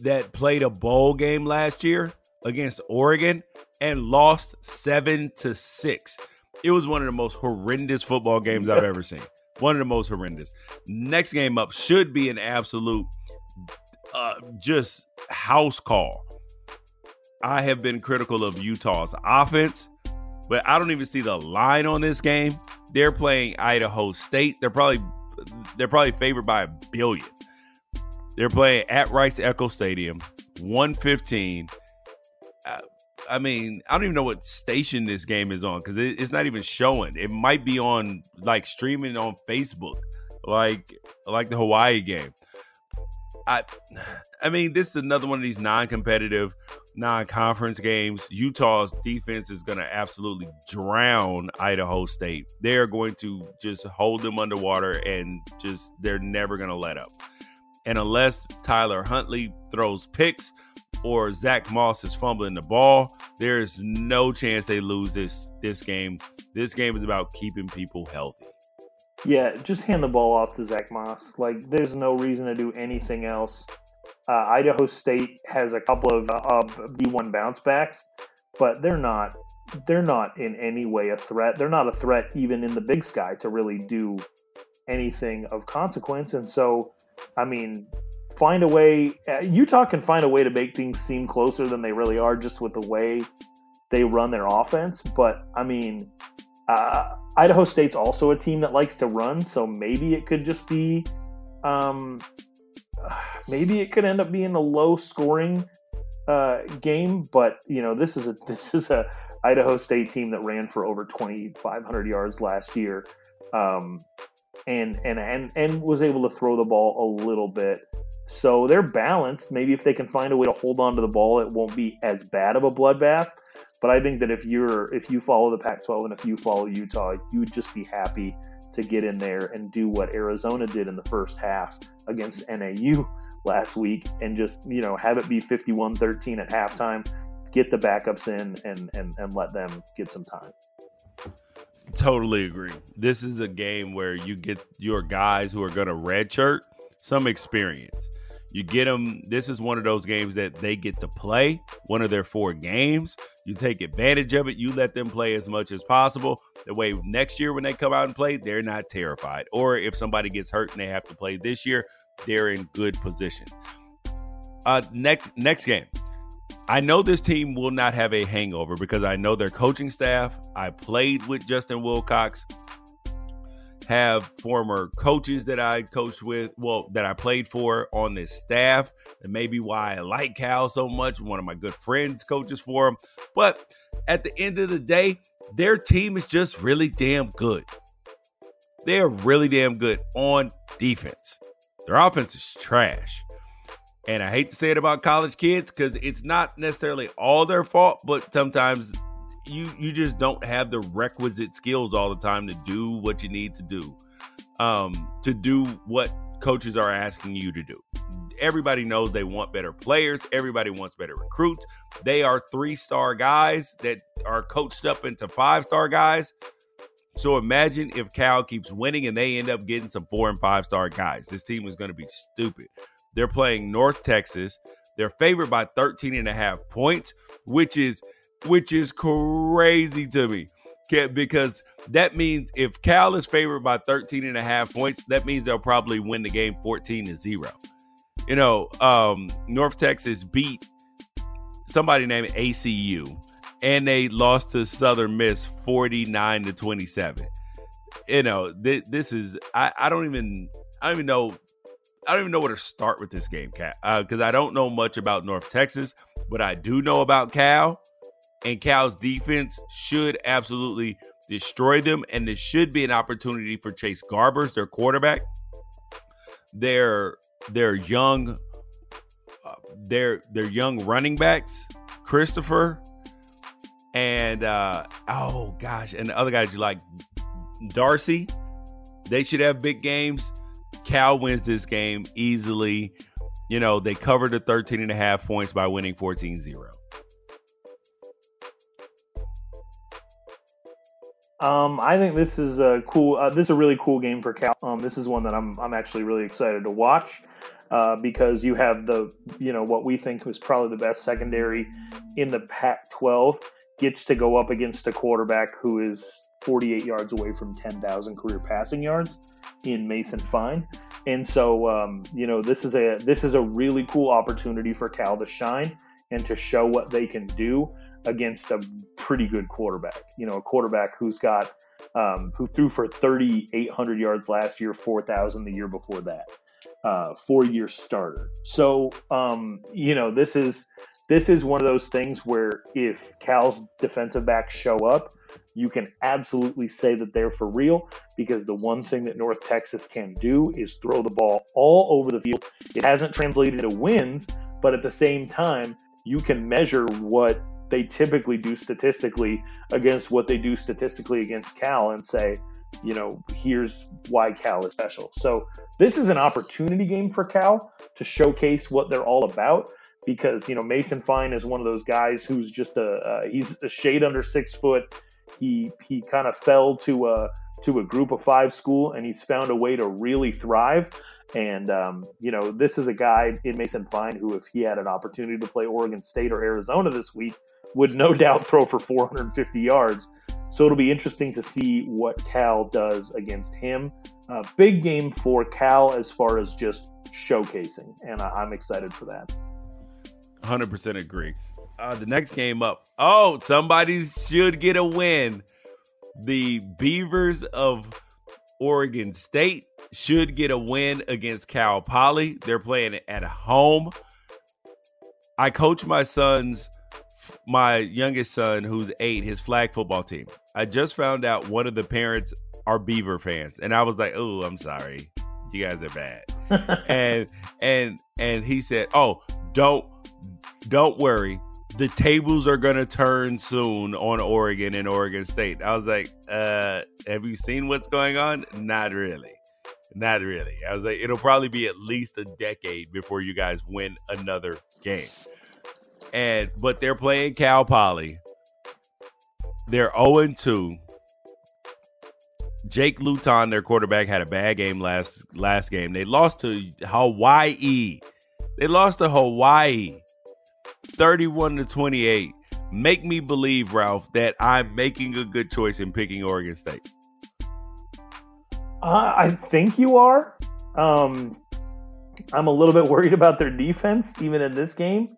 that played a bowl game last year against Oregon and lost seven to six. It was one of the most horrendous football games I've [LAUGHS] ever seen. One of the most horrendous. Next game up should be an absolute uh, just house call. I have been critical of Utah's offense, but I don't even see the line on this game. They're playing Idaho State. They're probably they're probably favored by a billion. They're playing at Rice-Eccles Stadium, 115. I mean, I don't even know what station this game is on because it, it's not even showing. It might be on like streaming on Facebook, like like the Hawaii game. I, I mean, this is another one of these non-competitive, non-conference games. Utah's defense is going to absolutely drown Idaho State. They're going to just hold them underwater and just they're never going to let up. And unless Tyler Huntley throws picks, or Zach Moss is fumbling the ball, there is no chance they lose this this game. This game is about keeping people healthy. Yeah, just hand the ball off to Zach Moss. Like, there's no reason to do anything else. Uh, Idaho State has a couple of uh, B1 bounce backs, but they're not they're not in any way a threat. They're not a threat even in the Big Sky to really do anything of consequence. And so, I mean, find a way. Uh, Utah can find a way to make things seem closer than they really are, just with the way they run their offense. But I mean, uh, Idaho State's also a team that likes to run, so maybe it could just be, um, [SIGHS] maybe it could end up being a low scoring uh, game. But you know, this is a [LAUGHS] this is a Idaho State team that ran for over 2,500 yards last year. Um, and, and and and was able to throw the ball a little bit. So they're balanced. Maybe if they can find a way to hold on to the ball, it won't be as bad of a bloodbath. But I think that if you're if you follow the Pac-12 and if you follow Utah, you would just be happy to get in there and do what Arizona did in the first half against NAU [LAUGHS] last week and just, you know, have it be 51-13 at halftime, get the backups in and and and let them get some time. Totally agree. This is a game where you get your guys who are going to redshirt some experience. You get them. This is one of those games that they get to play, one of their four games. You take advantage of it. You let them play as much as possible. The way next year when they come out and play, they're not terrified. Or if somebody gets hurt and they have to play this year, they're in good position. Uh, next next game. I know this team will not have a hangover because I know their coaching staff. I played with Justin Wilcox have former coaches that I coached with, well, that I played for on this staff. And maybe why I like Cal so much. One of my good friends coaches for him. But at the end of the day, their team is just really damn good. They are really damn good on defense. Their offense is trash. And I hate to say it about college kids because it's not necessarily all their fault, but sometimes you you just don't have the requisite skills all the time to do what you need to do um to do what coaches are asking you to do. Everybody knows they want better players. Everybody wants better recruits. They are three star guys that are coached up into five star guys. So imagine if cal keeps winning and they end up getting some four and five star guys. This team is going to be stupid. They're playing north texas. They're favored by 13 and a half points which is which is crazy to me. Because that means if Cal is favored by 13 and a half points, that means they'll probably win the game 14 to 0. You know, um, North Texas beat somebody named ACU, and they lost to Southern Miss 49 to 27. You know, th- this is I, I don't even I don't even know I don't even know where to start with this game, Cat, because uh, I don't know much about North Texas, but I do know about Cal, and Cal's defense should absolutely destroy them, and this should be an opportunity for Chase Garbers, their quarterback. Their their young, uh, their their young running backs, Christopher, and uh, oh gosh, and the other guys you like, Darcy. They should have big games. Cal wins this game easily. You know, they covered the 13 and a half points by winning 14 0. Um, I think this is a cool. Uh, this is a really cool game for Cal. Um, this is one that I'm I'm actually really excited to watch uh, because you have the you know what we think was probably the best secondary in the Pac-12 gets to go up against a quarterback who is 48 yards away from 10,000 career passing yards in Mason Fine. And so, um, you know, this is a this is a really cool opportunity for Cal to shine and to show what they can do against a pretty good quarterback. You know, a quarterback who's got um, who threw for 3,800 yards last year, 4,000 the year before that. Uh, four year starter. So, um, you know, this is this is one of those things where if Cal's defensive backs show up, you can absolutely say that they're for real because the one thing that North Texas can do is throw the ball all over the field. It hasn't translated into wins, but at the same time, you can measure what they typically do statistically against what they do statistically against Cal and say, you know, here's why Cal is special. So this is an opportunity game for Cal to showcase what they're all about because you know Mason Fine is one of those guys who's just a uh, he's a shade under six foot. He he kind of fell to a to a group of five school, and he's found a way to really thrive. And um, you know, this is a guy in Mason Fine who, if he had an opportunity to play Oregon State or Arizona this week, would no [LAUGHS] doubt throw for 450 yards. So it'll be interesting to see what Cal does against him. Uh, big game for Cal as far as just showcasing, and I, I'm excited for that. 100% agree. Uh, the next game up. Oh, somebody should get a win. The Beavers of Oregon State should get a win against Cal Poly. They're playing at home. I coach my son's, my youngest son, who's eight, his flag football team. I just found out one of the parents are Beaver fans, and I was like, "Oh, I'm sorry, you guys are bad." [LAUGHS] and and and he said, "Oh, don't don't worry. The tables are gonna turn soon on Oregon and Oregon State. I was like, uh, have you seen what's going on? Not really. Not really. I was like, it'll probably be at least a decade before you guys win another game. And but they're playing Cal Poly. They're 0 2. Jake Luton, their quarterback, had a bad game last last game. They lost to Hawaii. They lost to Hawaii. 31 to 28 make me believe, Ralph, that I'm making a good choice in picking Oregon State? Uh, I think you are. Um, I'm a little bit worried about their defense, even in this game,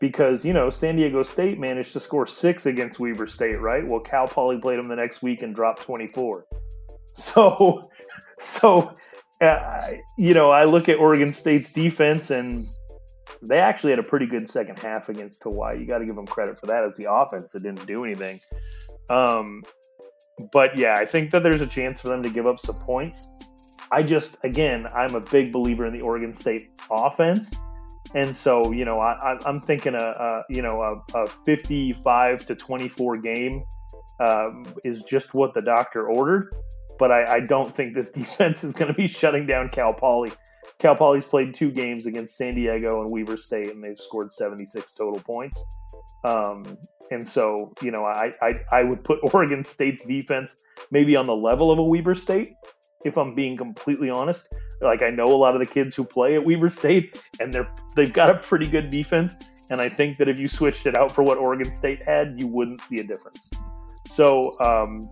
because, you know, San Diego State managed to score six against Weber State, right? Well, Cal Poly played them the next week and dropped 24. [LAUGHS] So, so, uh, you know, I look at Oregon State's defense and they actually had a pretty good second half against Hawaii. You got to give them credit for that as the offense that didn't do anything. Um, but yeah, I think that there's a chance for them to give up some points. I just, again, I'm a big believer in the Oregon State offense. And so, you know, I, am thinking a, a, you know a, a, 55 to 24 game um, is just what the doctor ordered. But I, I don't think this [LAUGHS] defense is going to be shutting down Cal Poly. Cal Poly's played two games against San Diego and Weber State, and they've scored 76 total points. Um, and so, you know, I, I, I would put [LAUGHS] Oregon State's defense maybe on the level of a Weber State, if I'm being completely honest. Like I know a lot of the kids who play at Weber State, and they're they've got a pretty good defense. And I think that if you switched it out for what Oregon State had, you wouldn't see a difference. So um,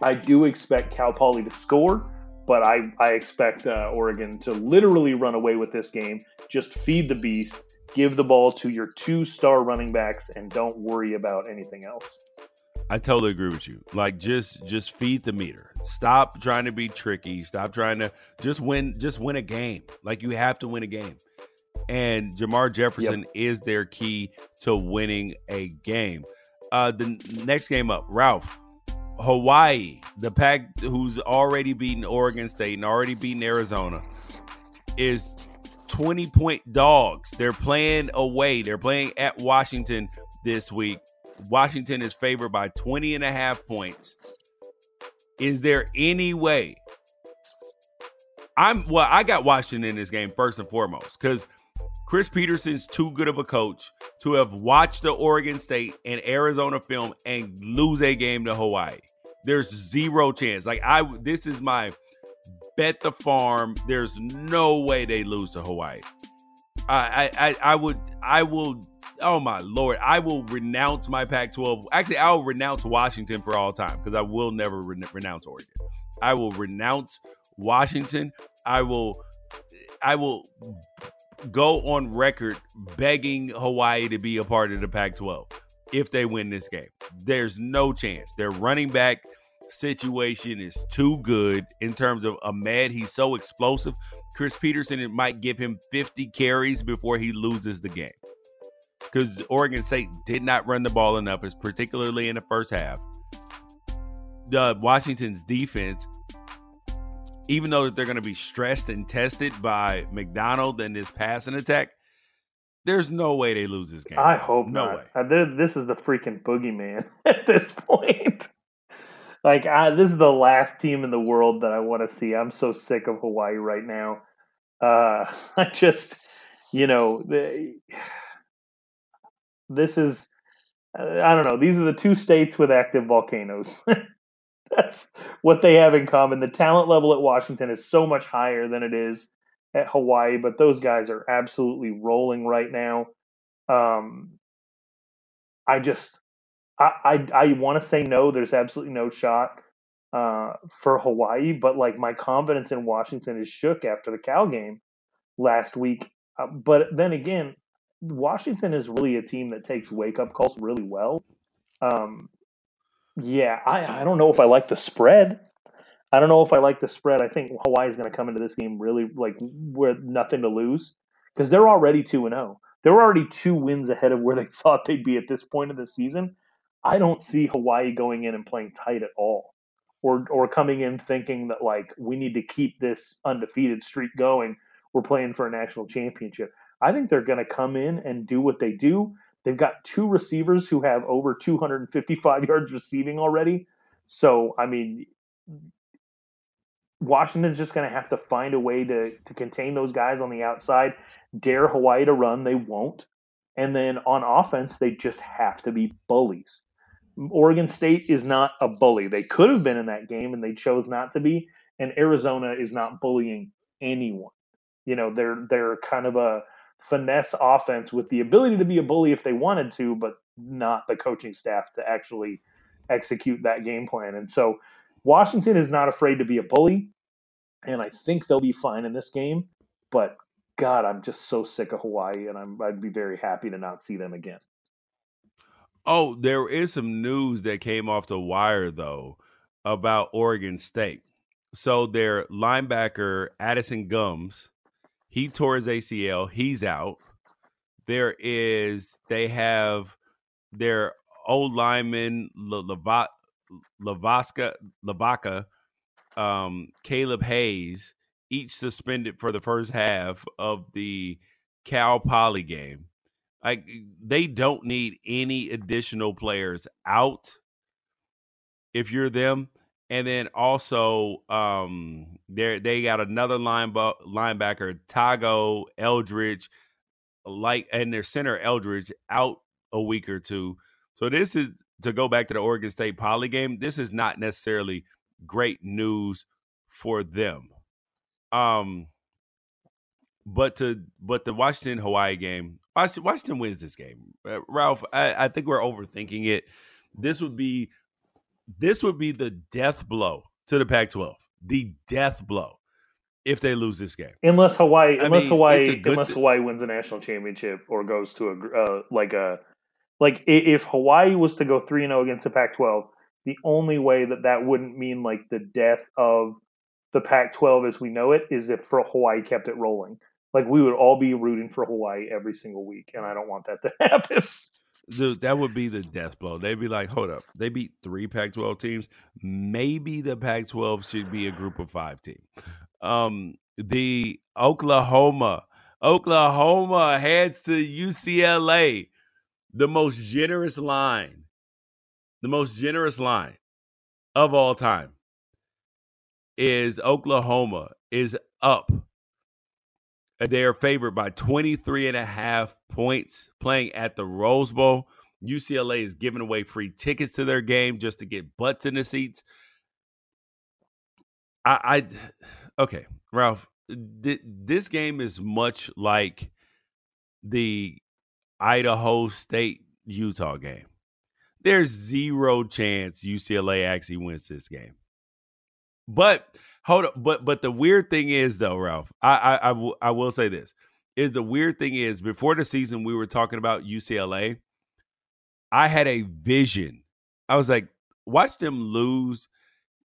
I do expect Cal Poly to score but I, I expect uh, Oregon to literally run away with this game, just feed the beast, give the ball to your two star running backs and don't worry about anything else. I totally agree with you. Like just just feed the meter. Stop trying to be tricky. Stop trying to just win just win a game. Like you have to win a game. And Jermar Jefferson yep. is their key to winning a game. Uh the next game up, Ralph. Hawaii, the pack who's already beaten Oregon State and already beaten Arizona, is 20 point dogs. They're playing away. They're playing at Washington this week. Washington is favored by 20 and a half points. Is there any way? I'm well, I got Washington in this game first and foremost because Chris Petersen's too good of a coach to have watched the Oregon State and Arizona film and lose a game to Hawaii. There's zero chance. Like I this is my bet the farm. There's no way they lose to Hawaii. I I I would I will oh my lord, I will renounce my Pac-12. Actually, I will renounce Washington for all time because I will never re- renounce Oregon. I will renounce Washington. I will I will go on record begging Hawaii to be a part of the Pac-12 if they win this game. There's no chance. They're running back situation is too good in terms of Ahmed. He's so explosive. Chris Petersen, it might give him 50 carries before he loses the game. Because Oregon State did not run the ball enough, particularly in the first half. The Washington's defense, even though they're going to be stressed and tested by McDonald and this passing attack, there's no way they lose this game. I hope no not. way. Uh, this is the freaking boogeyman [LAUGHS] at this point. Like I, this is the last team in the world that I want to see. I'm so sick of Hawaii right now. Uh, [LAUGHS] I just, you know, [SIGHS] this is. Uh, I don't know. These are the two states with active volcanoes. [LAUGHS] That's what they have in common. The talent level at Washington is so much higher than it is at Hawaii, but those guys are absolutely rolling right now. Um, I just I I, I want to say no. There's absolutely no shot uh, for Hawaii, but like my confidence in Washington is shook after the Cal game last week. Uh, but then again, Washington is really a team that takes wake up calls really well. Um, yeah, I, I don't know if I like the spread. I don't know if I like the spread. I think Hawaii is going to come into this game really like with nothing to lose because they're already two and zero. Oh. They're already two wins ahead of where they [LAUGHS] thought they'd be at this point of the season. I don't see Hawaii going in and playing tight at all, or or coming in thinking that like we need to keep this undefeated streak going. We're playing for a national championship. I think they're going to come in and do what they do. They've got two receivers who have over 255 [LAUGHS] yards receiving already. So I mean, Washington's just going to have to find a way to to contain those guys on the outside. Dare Hawaii to run, they won't. And then on offense, they just have to be bullies. Oregon State is not a bully. They could have been in that game and they chose not to be. And Arizona is not bullying anyone. You know, they're they're kind of a finesse offense with the ability to be a bully if they wanted to, but not the coaching staff to actually execute that game plan. And so Washington is not afraid to be a bully, and I think they'll be fine in this game. But God, I'm just so sick of Hawaii, and I'm I'd be very happy to not see them again. Oh, there is some news that came off the wire though about Oregon State. So their linebacker Addison Gumbs, he tore his ACL. He's out. There is they have their old lineman Lavaska Lavaca, um, Caleb Hayes, each suspended for the first half of the Cal Poly game. Like they don't need any additional players out if you're them. And then also, um, they they got another line linebacker, Tago Eldridge, like, and their center Eldridge out a week or two. So this is to go back to the Oregon State Poly game. This is not necessarily great news for them. Um, but to but the Washington Hawaii game, Washington wins this game. Uh, Ralph, I, I think we're overthinking it. This would be this would be the death blow to the Pac-12. The death blow. if they lose this game. Unless Hawaii, I unless mean, Hawaii, it's a good unless th- Hawaii wins a national championship or goes to a uh, like a like if Hawaii was to go three and zero against the Pac-12, the only way that that wouldn't mean like the death of the Pac-12 as we know it is if for Hawaii kept it rolling. Like we would all be rooting for Hawaii every single week, and I don't want that to [LAUGHS] happen. Dude, that would be the death blow. They'd be like, hold up. They beat three Pac 12 teams. Maybe the Pac 12 should be a group of five team. Um, the Oklahoma, Oklahoma heads to UCLA. The most generous line, the most generous line of all time is Oklahoma is up. They are favored by 23 and a half points playing at the Rose Bowl. UCLA is giving away free tickets to their game just to get butts in the seats. I, I okay, Ralph. th- This game is much like the Idaho State Utah game. There's zero chance UCLA actually wins this game. But hold up, but but the weird thing is though, Ralph, I I, I, w- I will say this is the weird thing is before the season we were talking about UCLA. I had a vision. I was like, watch them lose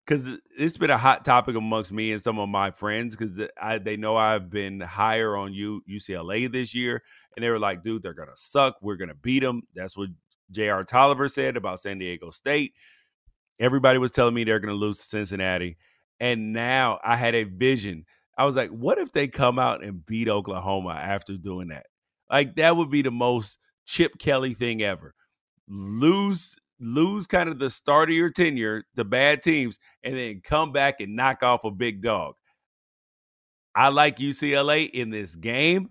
because it's been a hot topic amongst me and some of my friends because they know I've been higher on U, UCLA this year, and they were like, "Dude, they're gonna suck. We're gonna beat them." That's what J.R. Tolliver said about San Diego State. Everybody was telling me they're gonna lose to Cincinnati, and now I had a vision. I was like, "What if they come out and beat Oklahoma after doing that? Like that would be the most Chip Kelly thing ever. Lose." Lose kind of the start of your tenure to bad teams and then come back and knock off a big dog. I like UCLA in this game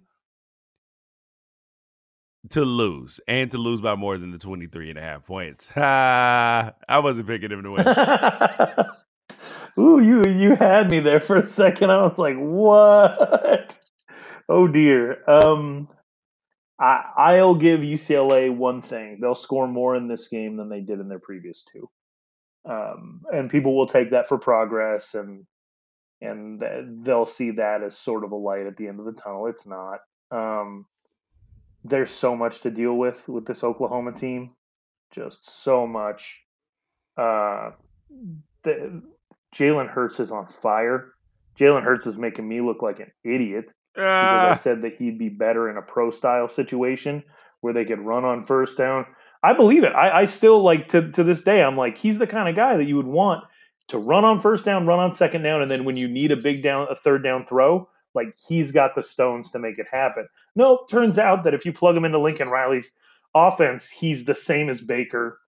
to lose and to lose by more than the 23 and a half points. [LAUGHS] I wasn't picking them to win. [LAUGHS] Ooh, you you had me there for a second. I was like, "What?" Oh dear. Um, I I'll give UCLA one thing: they'll score more in this game than they did in their previous two, um, and people will take that for progress, and and they'll see that as sort of a light at the end of the tunnel. It's not. Um, there's so much to deal with with this Oklahoma team, just so much. Uh, the, Jalen Hurts is on fire. Jalen Hurts is making me look like an idiot because I Ah, said that he'd be better in a pro style situation where they could run on first down. I believe it. I, I still like to to this day. I'm like he's the kind of guy that you would want to run on first down, run on second down, and then when you need a big down, a third down throw, like he's got the stones to make it happen. No, turns out that if you plug him into Lincoln Riley's offense, he's the same as Baker,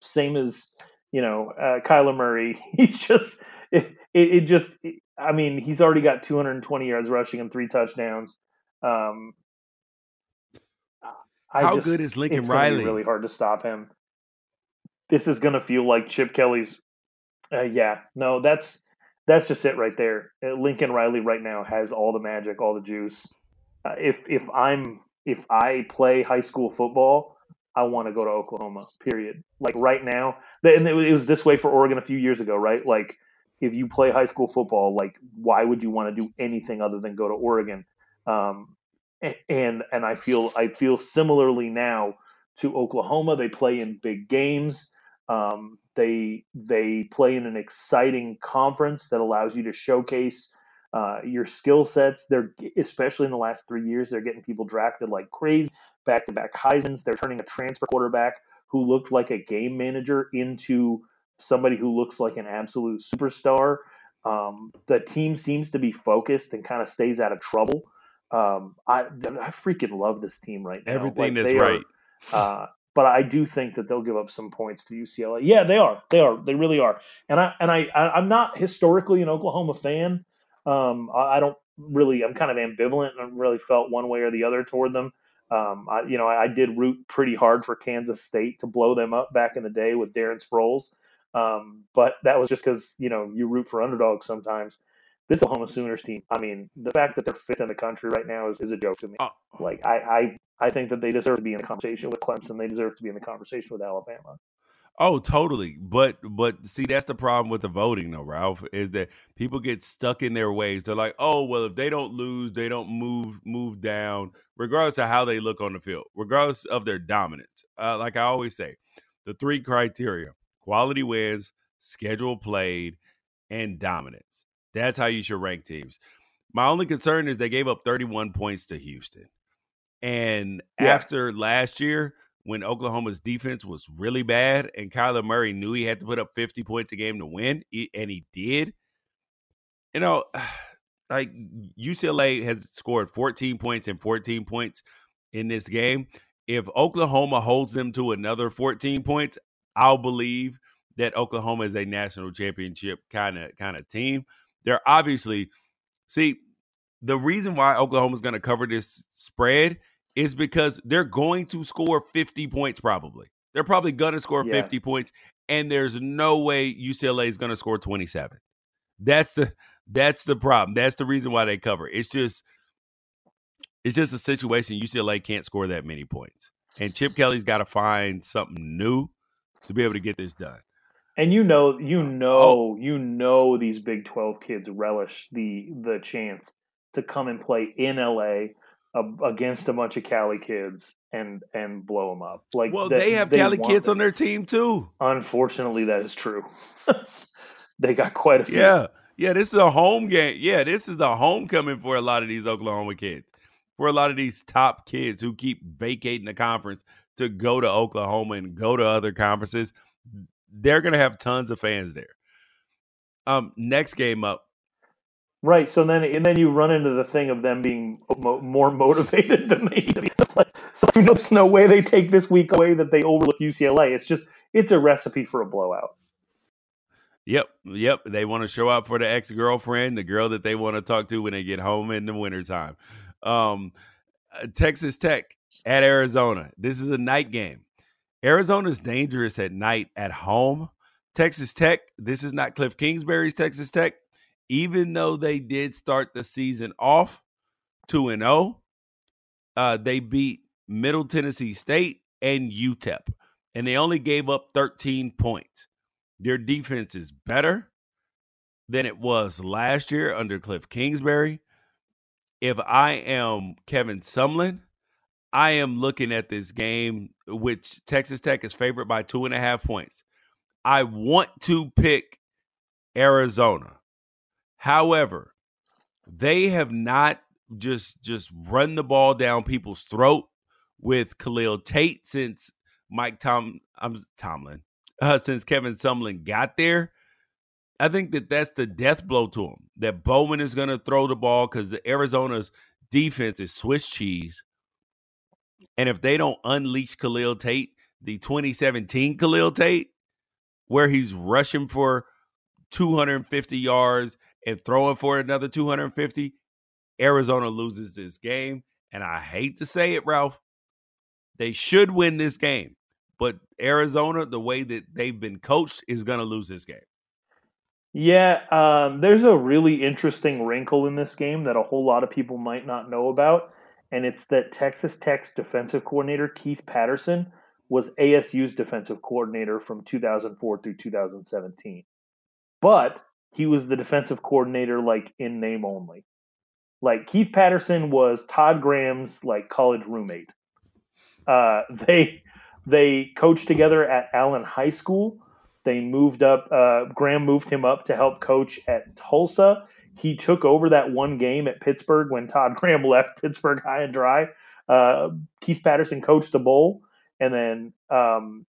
same as you know uh, Kyler Murray. [LAUGHS] He's just it, it, it just. I mean, he's already got 220 yards rushing and three touchdowns. Um, I How just- good is Lincoln it's Riley? really hard to stop him. This is going to feel like Chip Kelly's. Uh, yeah, no, that's that's just it right there. Uh, Lincoln Riley right now has all the magic, all the juice. Uh, if if I'm if I play high school football, I want to go to Oklahoma. Period. Like right now, and it was- this way for Oregon a few years ago, right? Like if you play high school football, like why would you want to do anything other than go to Oregon? Um, and and I feel I feel similarly now to Oklahoma. They play in big games. Um, they they play in an exciting conference that allows you to showcase uh, your skill sets. They're especially in the last three years, they're getting people drafted like crazy, back to back Heisman's. They're turning a transfer quarterback who looked like a game manager into somebody who looks like an absolute superstar. Um, the team seems to be focused and kind of stays out of trouble. Um, I I freaking love this team right now. Everything Like, is they are- right. uh, but I do think that they'll give up some points to UCLA. Yeah, they are. They are. They really are. And I and I, I I'm not historically an Oklahoma fan. Um, I, I don't really. I'm kind of ambivalent I really felt one way or the other toward them. Um, I, you know, I, I did root pretty hard for Kansas State to blow them up back in the day with Darren Sproles. Um, but that was just because you know you root for underdogs sometimes. This Oklahoma Sooners team. I mean, the fact that they're fifth in the country right now is, is a joke to me. Oh, Like I, I I think that they deserve to be in the conversation with Clemson. They deserve to be in the conversation with Alabama. Oh, totally. But but see, that's the problem with the voting, though, Ralph, is that people get stuck in their ways. They're like, oh, well, if they don't lose, they don't move move down, regardless of how they look on the field, regardless of their dominance. Uh, like I always say, the three criteria: quality wins, schedule played, and dominance. That's how you should rank teams. My only concern is they gave up 31 points to Houston. And yeah. after last year, when Oklahoma's defense was really bad and Kyler Murray knew he had to put up 50 points a game to win, and he did. You know, [SIGHS] like UCLA has scored 14 points and 14 points in this game. If Oklahoma holds them to another 14 points, I'll believe that Oklahoma is a national championship kind of kind of team. They're obviously see the reason why Oklahoma's going to cover this spread is because they're going to score 50 points probably. They're probably going to score yeah. 50 points and there's no way UCLA is going to score 27. That's the that's the problem. That's the reason why they cover. It's just it's just a situation UCLA can't score that many points. And Chip Kelly's got to find something new to be able to get this done. And you know, you uh, oh. know, oh. you know, these Big Twelve kids relish the the chance to come and play in LA against a bunch of Cali kids and and blow them up. Like, well, they have they Cali kids them. on their team too. Unfortunately, that is true. [LAUGHS] they got quite a few. Yeah, yeah. This is a home game. Yeah, this is a homecoming for a lot of these Oklahoma kids. For a lot of these top kids who keep vacating the conference to go to Oklahoma and go to other conferences, they're going to have tons of fans there. Um, next game up, Right. So then, and then you run into the thing of them being mo- more motivated [LAUGHS] than they need to be. So there's no way they take this week away that they overlook UCLA. It's just it's a recipe for a blowout. Yep, yep. They want to show up for the ex girlfriend, the girl that they want to talk to when they get home in the wintertime. Um, uh, Texas Tech at Arizona. This is a night game. Arizona's dangerous at night at home. Texas Tech. This is not Cliff Kingsbury's Texas Tech even though they did start the season off 2 and 0, uh, they beat Middle Tennessee State and UTEP, and they only gave up 13 points. Their defense is better than it was last year under Cliff Kingsbury. If I am Kevin Sumlin, I am looking at this game, which Texas Tech is favored by two and a half points. I want to pick Arizona. However, they have not just just run the ball down people's throat with Khalil Tate since Mike Tom I'm Tomlin uh, since Kevin Sumlin got there. I think that that's the death blow to him. That Bowman is going to throw the ball because the Arizona's defense is Swiss cheese, and if they don't unleash Khalil Tate, the 2017 Khalil Tate, where he's rushing for 250 yards and throwing for another 250, Arizona loses this game. And I hate to say it, Ralph, they should win this game. But Arizona, the way that they've been coached, is going to lose this game. Yeah, um, there's a really interesting wrinkle in this game that a whole lot of people might not know about. And it's that Texas Tech's defensive coordinator, Keith Patterson, was ASU's defensive coordinator from 2004 through 2017. But he was the defensive coordinator like in name only. Like Keith Patterson was Todd Graham's like college roommate. Uh, [LAUGHS] they they coached together at Allen High School. They moved up. Uh, Graham moved him up to help coach at Tulsa. He took over that one game at Pittsburgh when Todd [LAUGHS] Graham left Pittsburgh high and dry. Uh, Keith Patterson coached the bowl, and then um,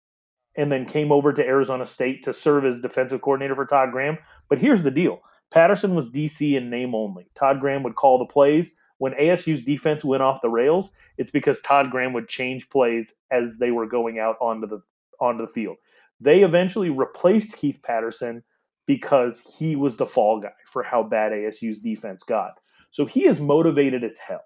and then came over to Arizona State to serve as defensive coordinator for Todd Graham. But here's the deal Patterson was DC in name only. Todd Graham would call the plays. When ASU's defense went off the rails, it's because Todd Graham would change plays as they were going out onto the onto the field. They eventually replaced Keith Patterson because he was the fall guy for how bad ASU's defense got. So he is motivated as hell.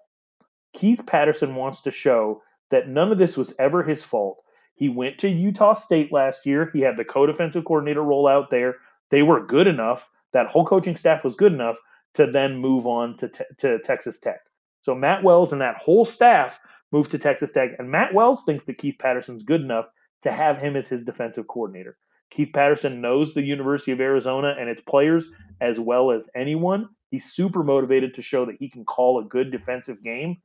Keith Patterson wants to show that none of this was ever his fault he went to Utah State last year. He had the co-defensive coordinator role out there. They were good enough. That whole coaching staff was good enough to then move on to, te- to Texas Tech. So Matt Wells and that whole staff moved to Texas Tech, and Matt Wells thinks that Keith Patterson's good enough to have him as his defensive coordinator. Keith Patterson knows the University of Arizona and its players as well as anyone. He's super motivated to show that he can call a good defensive game.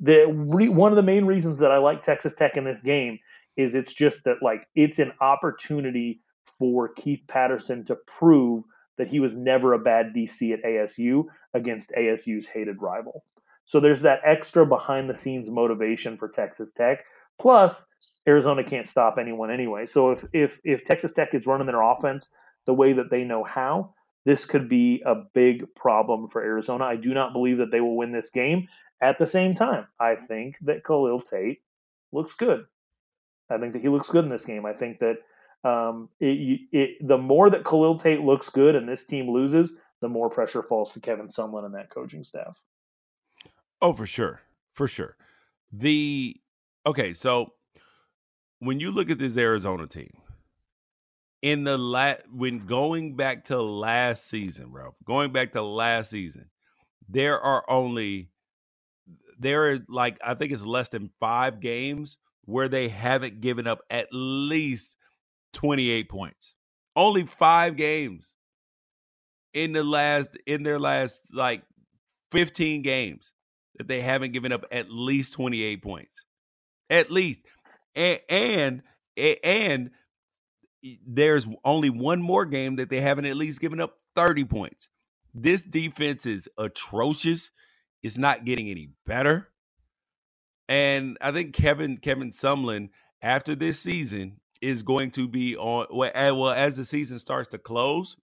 The re, one of the main reasons that I like Texas Tech in this game is it's just that like it's an opportunity for Keith Patterson to prove that he was never a bad DC at ASU against ASU's hated rival. So there's that extra behind the scenes motivation for Texas Tech. Plus, Arizona can't stop anyone anyway. So if if if Texas Tech is running their offense the way that they know how, this could be a big problem for Arizona. I do not believe that they will win this game. At the same time, I think that Khalil Tate looks good. I think that he looks good in this game. I think that um, it, it, the more that Khalil Tate looks good and this team loses, the more pressure falls to Kevin Sumlin and that coaching staff. Oh, for sure, for sure. The okay, so when you look at this Arizona team, in the la- when going back to last season, bro, going back to last season, there are only there is like I think it's less than five games where they haven't given up at least 28 points. Only five games in the last in their last like 15 games that they haven't given up at least 28 points. At least and and and there's only one more game that they haven't at least given up 30 points. This defense is atrocious. It's not getting any better. And I think Kevin Kevin Sumlin after this season is going to be on well as the season starts to close,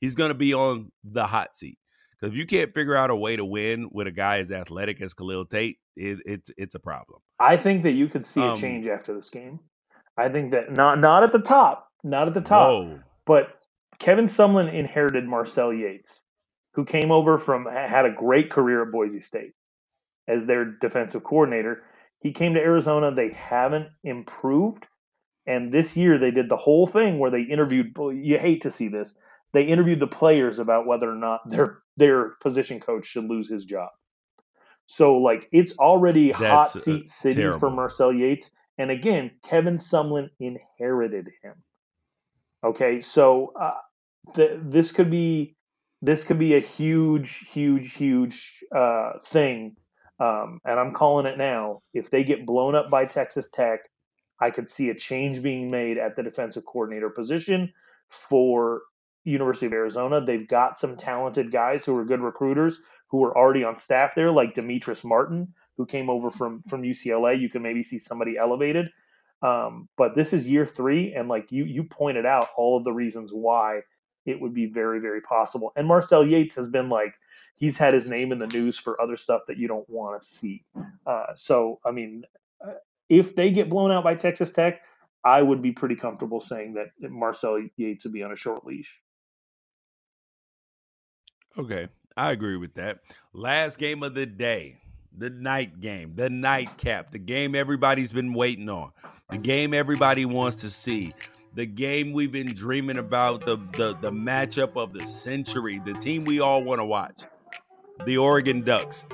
he's going to be on the hot seat. Because if you can't figure out a way to win with a guy as athletic as Khalil Tate, it, it's it's a problem. I think that you could see a um, change after this game. I think that not not at the top, not at the top, whoa. but Kevin Sumlin inherited Marcel Yates, who came over from had a great career at Boise State as their defensive coordinator. He came to Arizona. They haven't improved, and this year they did the whole thing where they interviewed. You hate to see this. They interviewed the players about whether or not their their position coach should lose his job. So like it's already That's hot uh, seat city terrible. for Marcel Yates. And again, Kevin Sumlin inherited him. Okay, so uh, th- this could be this could be a huge, huge, huge uh, thing. Um, and I'm calling it now. If they get blown up by Texas Tech, I could see a change being made at the defensive coordinator position for University of Arizona. They've got some talented guys who are good recruiters who are already on staff there, like Demetrice Martin, who came over from from UCLA. You can maybe see somebody elevated. Um, but this is year three, and like you you pointed out all of the reasons why it would be very very possible. And Marcel Yates has been like he's had his name in the news for other stuff that you don't want to see. Uh, so I mean, uh, if they get blown out by Texas Tech, I would be pretty comfortable saying that Marcel Yates would be on a short leash. Okay, I agree with that. Last game of the day, the night game, the nightcap, the game everybody's been waiting on, the game everybody wants to see, the game we've been dreaming about, the the, the matchup of the century, the team we all want to watch, the Oregon Ducks.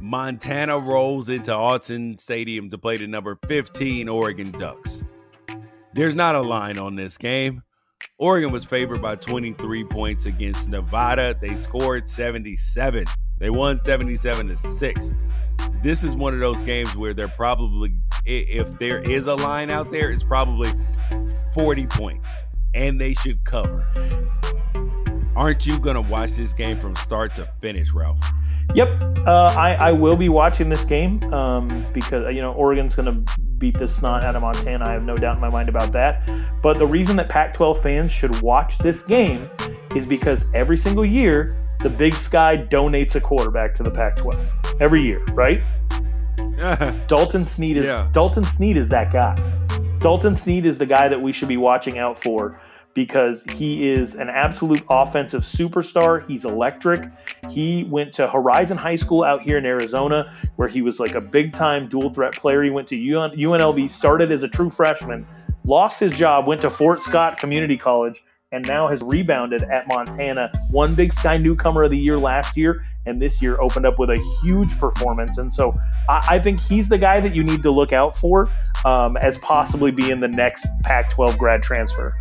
Montana rolls into Autzen Stadium to play the number 15 Oregon Ducks. There's not a line on this game. Oregon was favored by 23 points against Nevada. They scored 77. They won 77 to 6. This is one of those games where they're probably, if there is a line out there, it's probably 40 points and they should cover. Aren't you going to watch this game from start to finish, Ralph? Yep, uh, I, I will be watching this game um, because you know Oregon's going to beat the snot out of Montana. I have no doubt in my mind about that. But the reason that Pac-12 fans should watch this game is because every single year the Big Sky donates a quarterback to the Pac-12 every year, right? [LAUGHS] Dalton Sneed is yeah. Dalton Sneed is that guy. Dalton Sneed is the guy that we should be watching out for because he is an absolute offensive superstar. He's electric. He went to Horizon High School out here in Arizona, where he was like a big time dual threat player. He went to UNLV, started as a true freshman, lost his job, went to Fort Scott Community College, and now has rebounded at Montana. Won Big Sky Newcomer of the Year last year, and this year opened up with a huge performance. And so I, I think he's the guy that you need to look out for um, as possibly being the next Pac 12 grad transfer.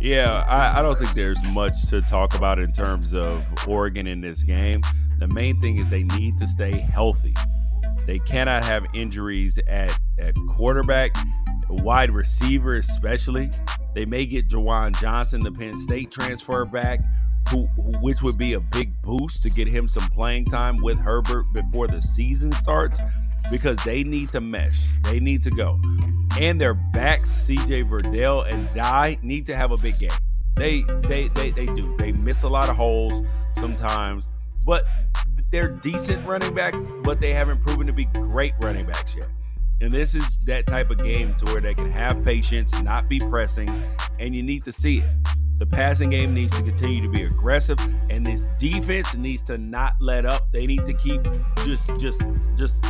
Yeah, I, I, don't think there's much to talk about in terms of Oregon in this game. The main thing is they need to stay healthy. They cannot have injuries at, at quarterback, wide receiver, especially. They may get Juwan Johnson, the Penn State transfer back, who, which would be a big boost to get him some playing time with Herbert before the season starts because they need to mesh. They need to go. And their backs, CJ Verdell and Dye, need to have a big game. They they they they do. They miss a lot of holes sometimes, but they're decent running backs, but they haven't proven to be great running backs yet. And this is that type of game to where they can have patience, not be pressing, and you need to see it. The passing game needs to continue to be aggressive, and this defense needs to not let up. They need to keep just, just, just,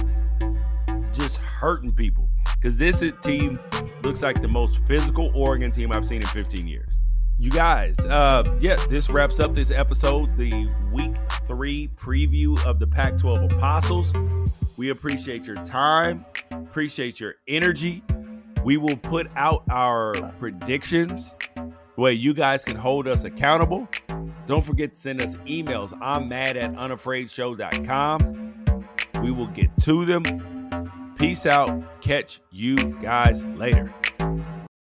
just hurting people because this team looks like the most physical Oregon team I've seen in 15 years. You guys, uh, yeah, this wraps up this episode, the week three preview of the Pac 12 Apostles. We appreciate your time, appreciate your energy. We will put out our predictions where you guys can hold us accountable. Don't forget to send us emails. I'm mad at unafraidshow.com. We will get to them. Peace out. Catch you guys later.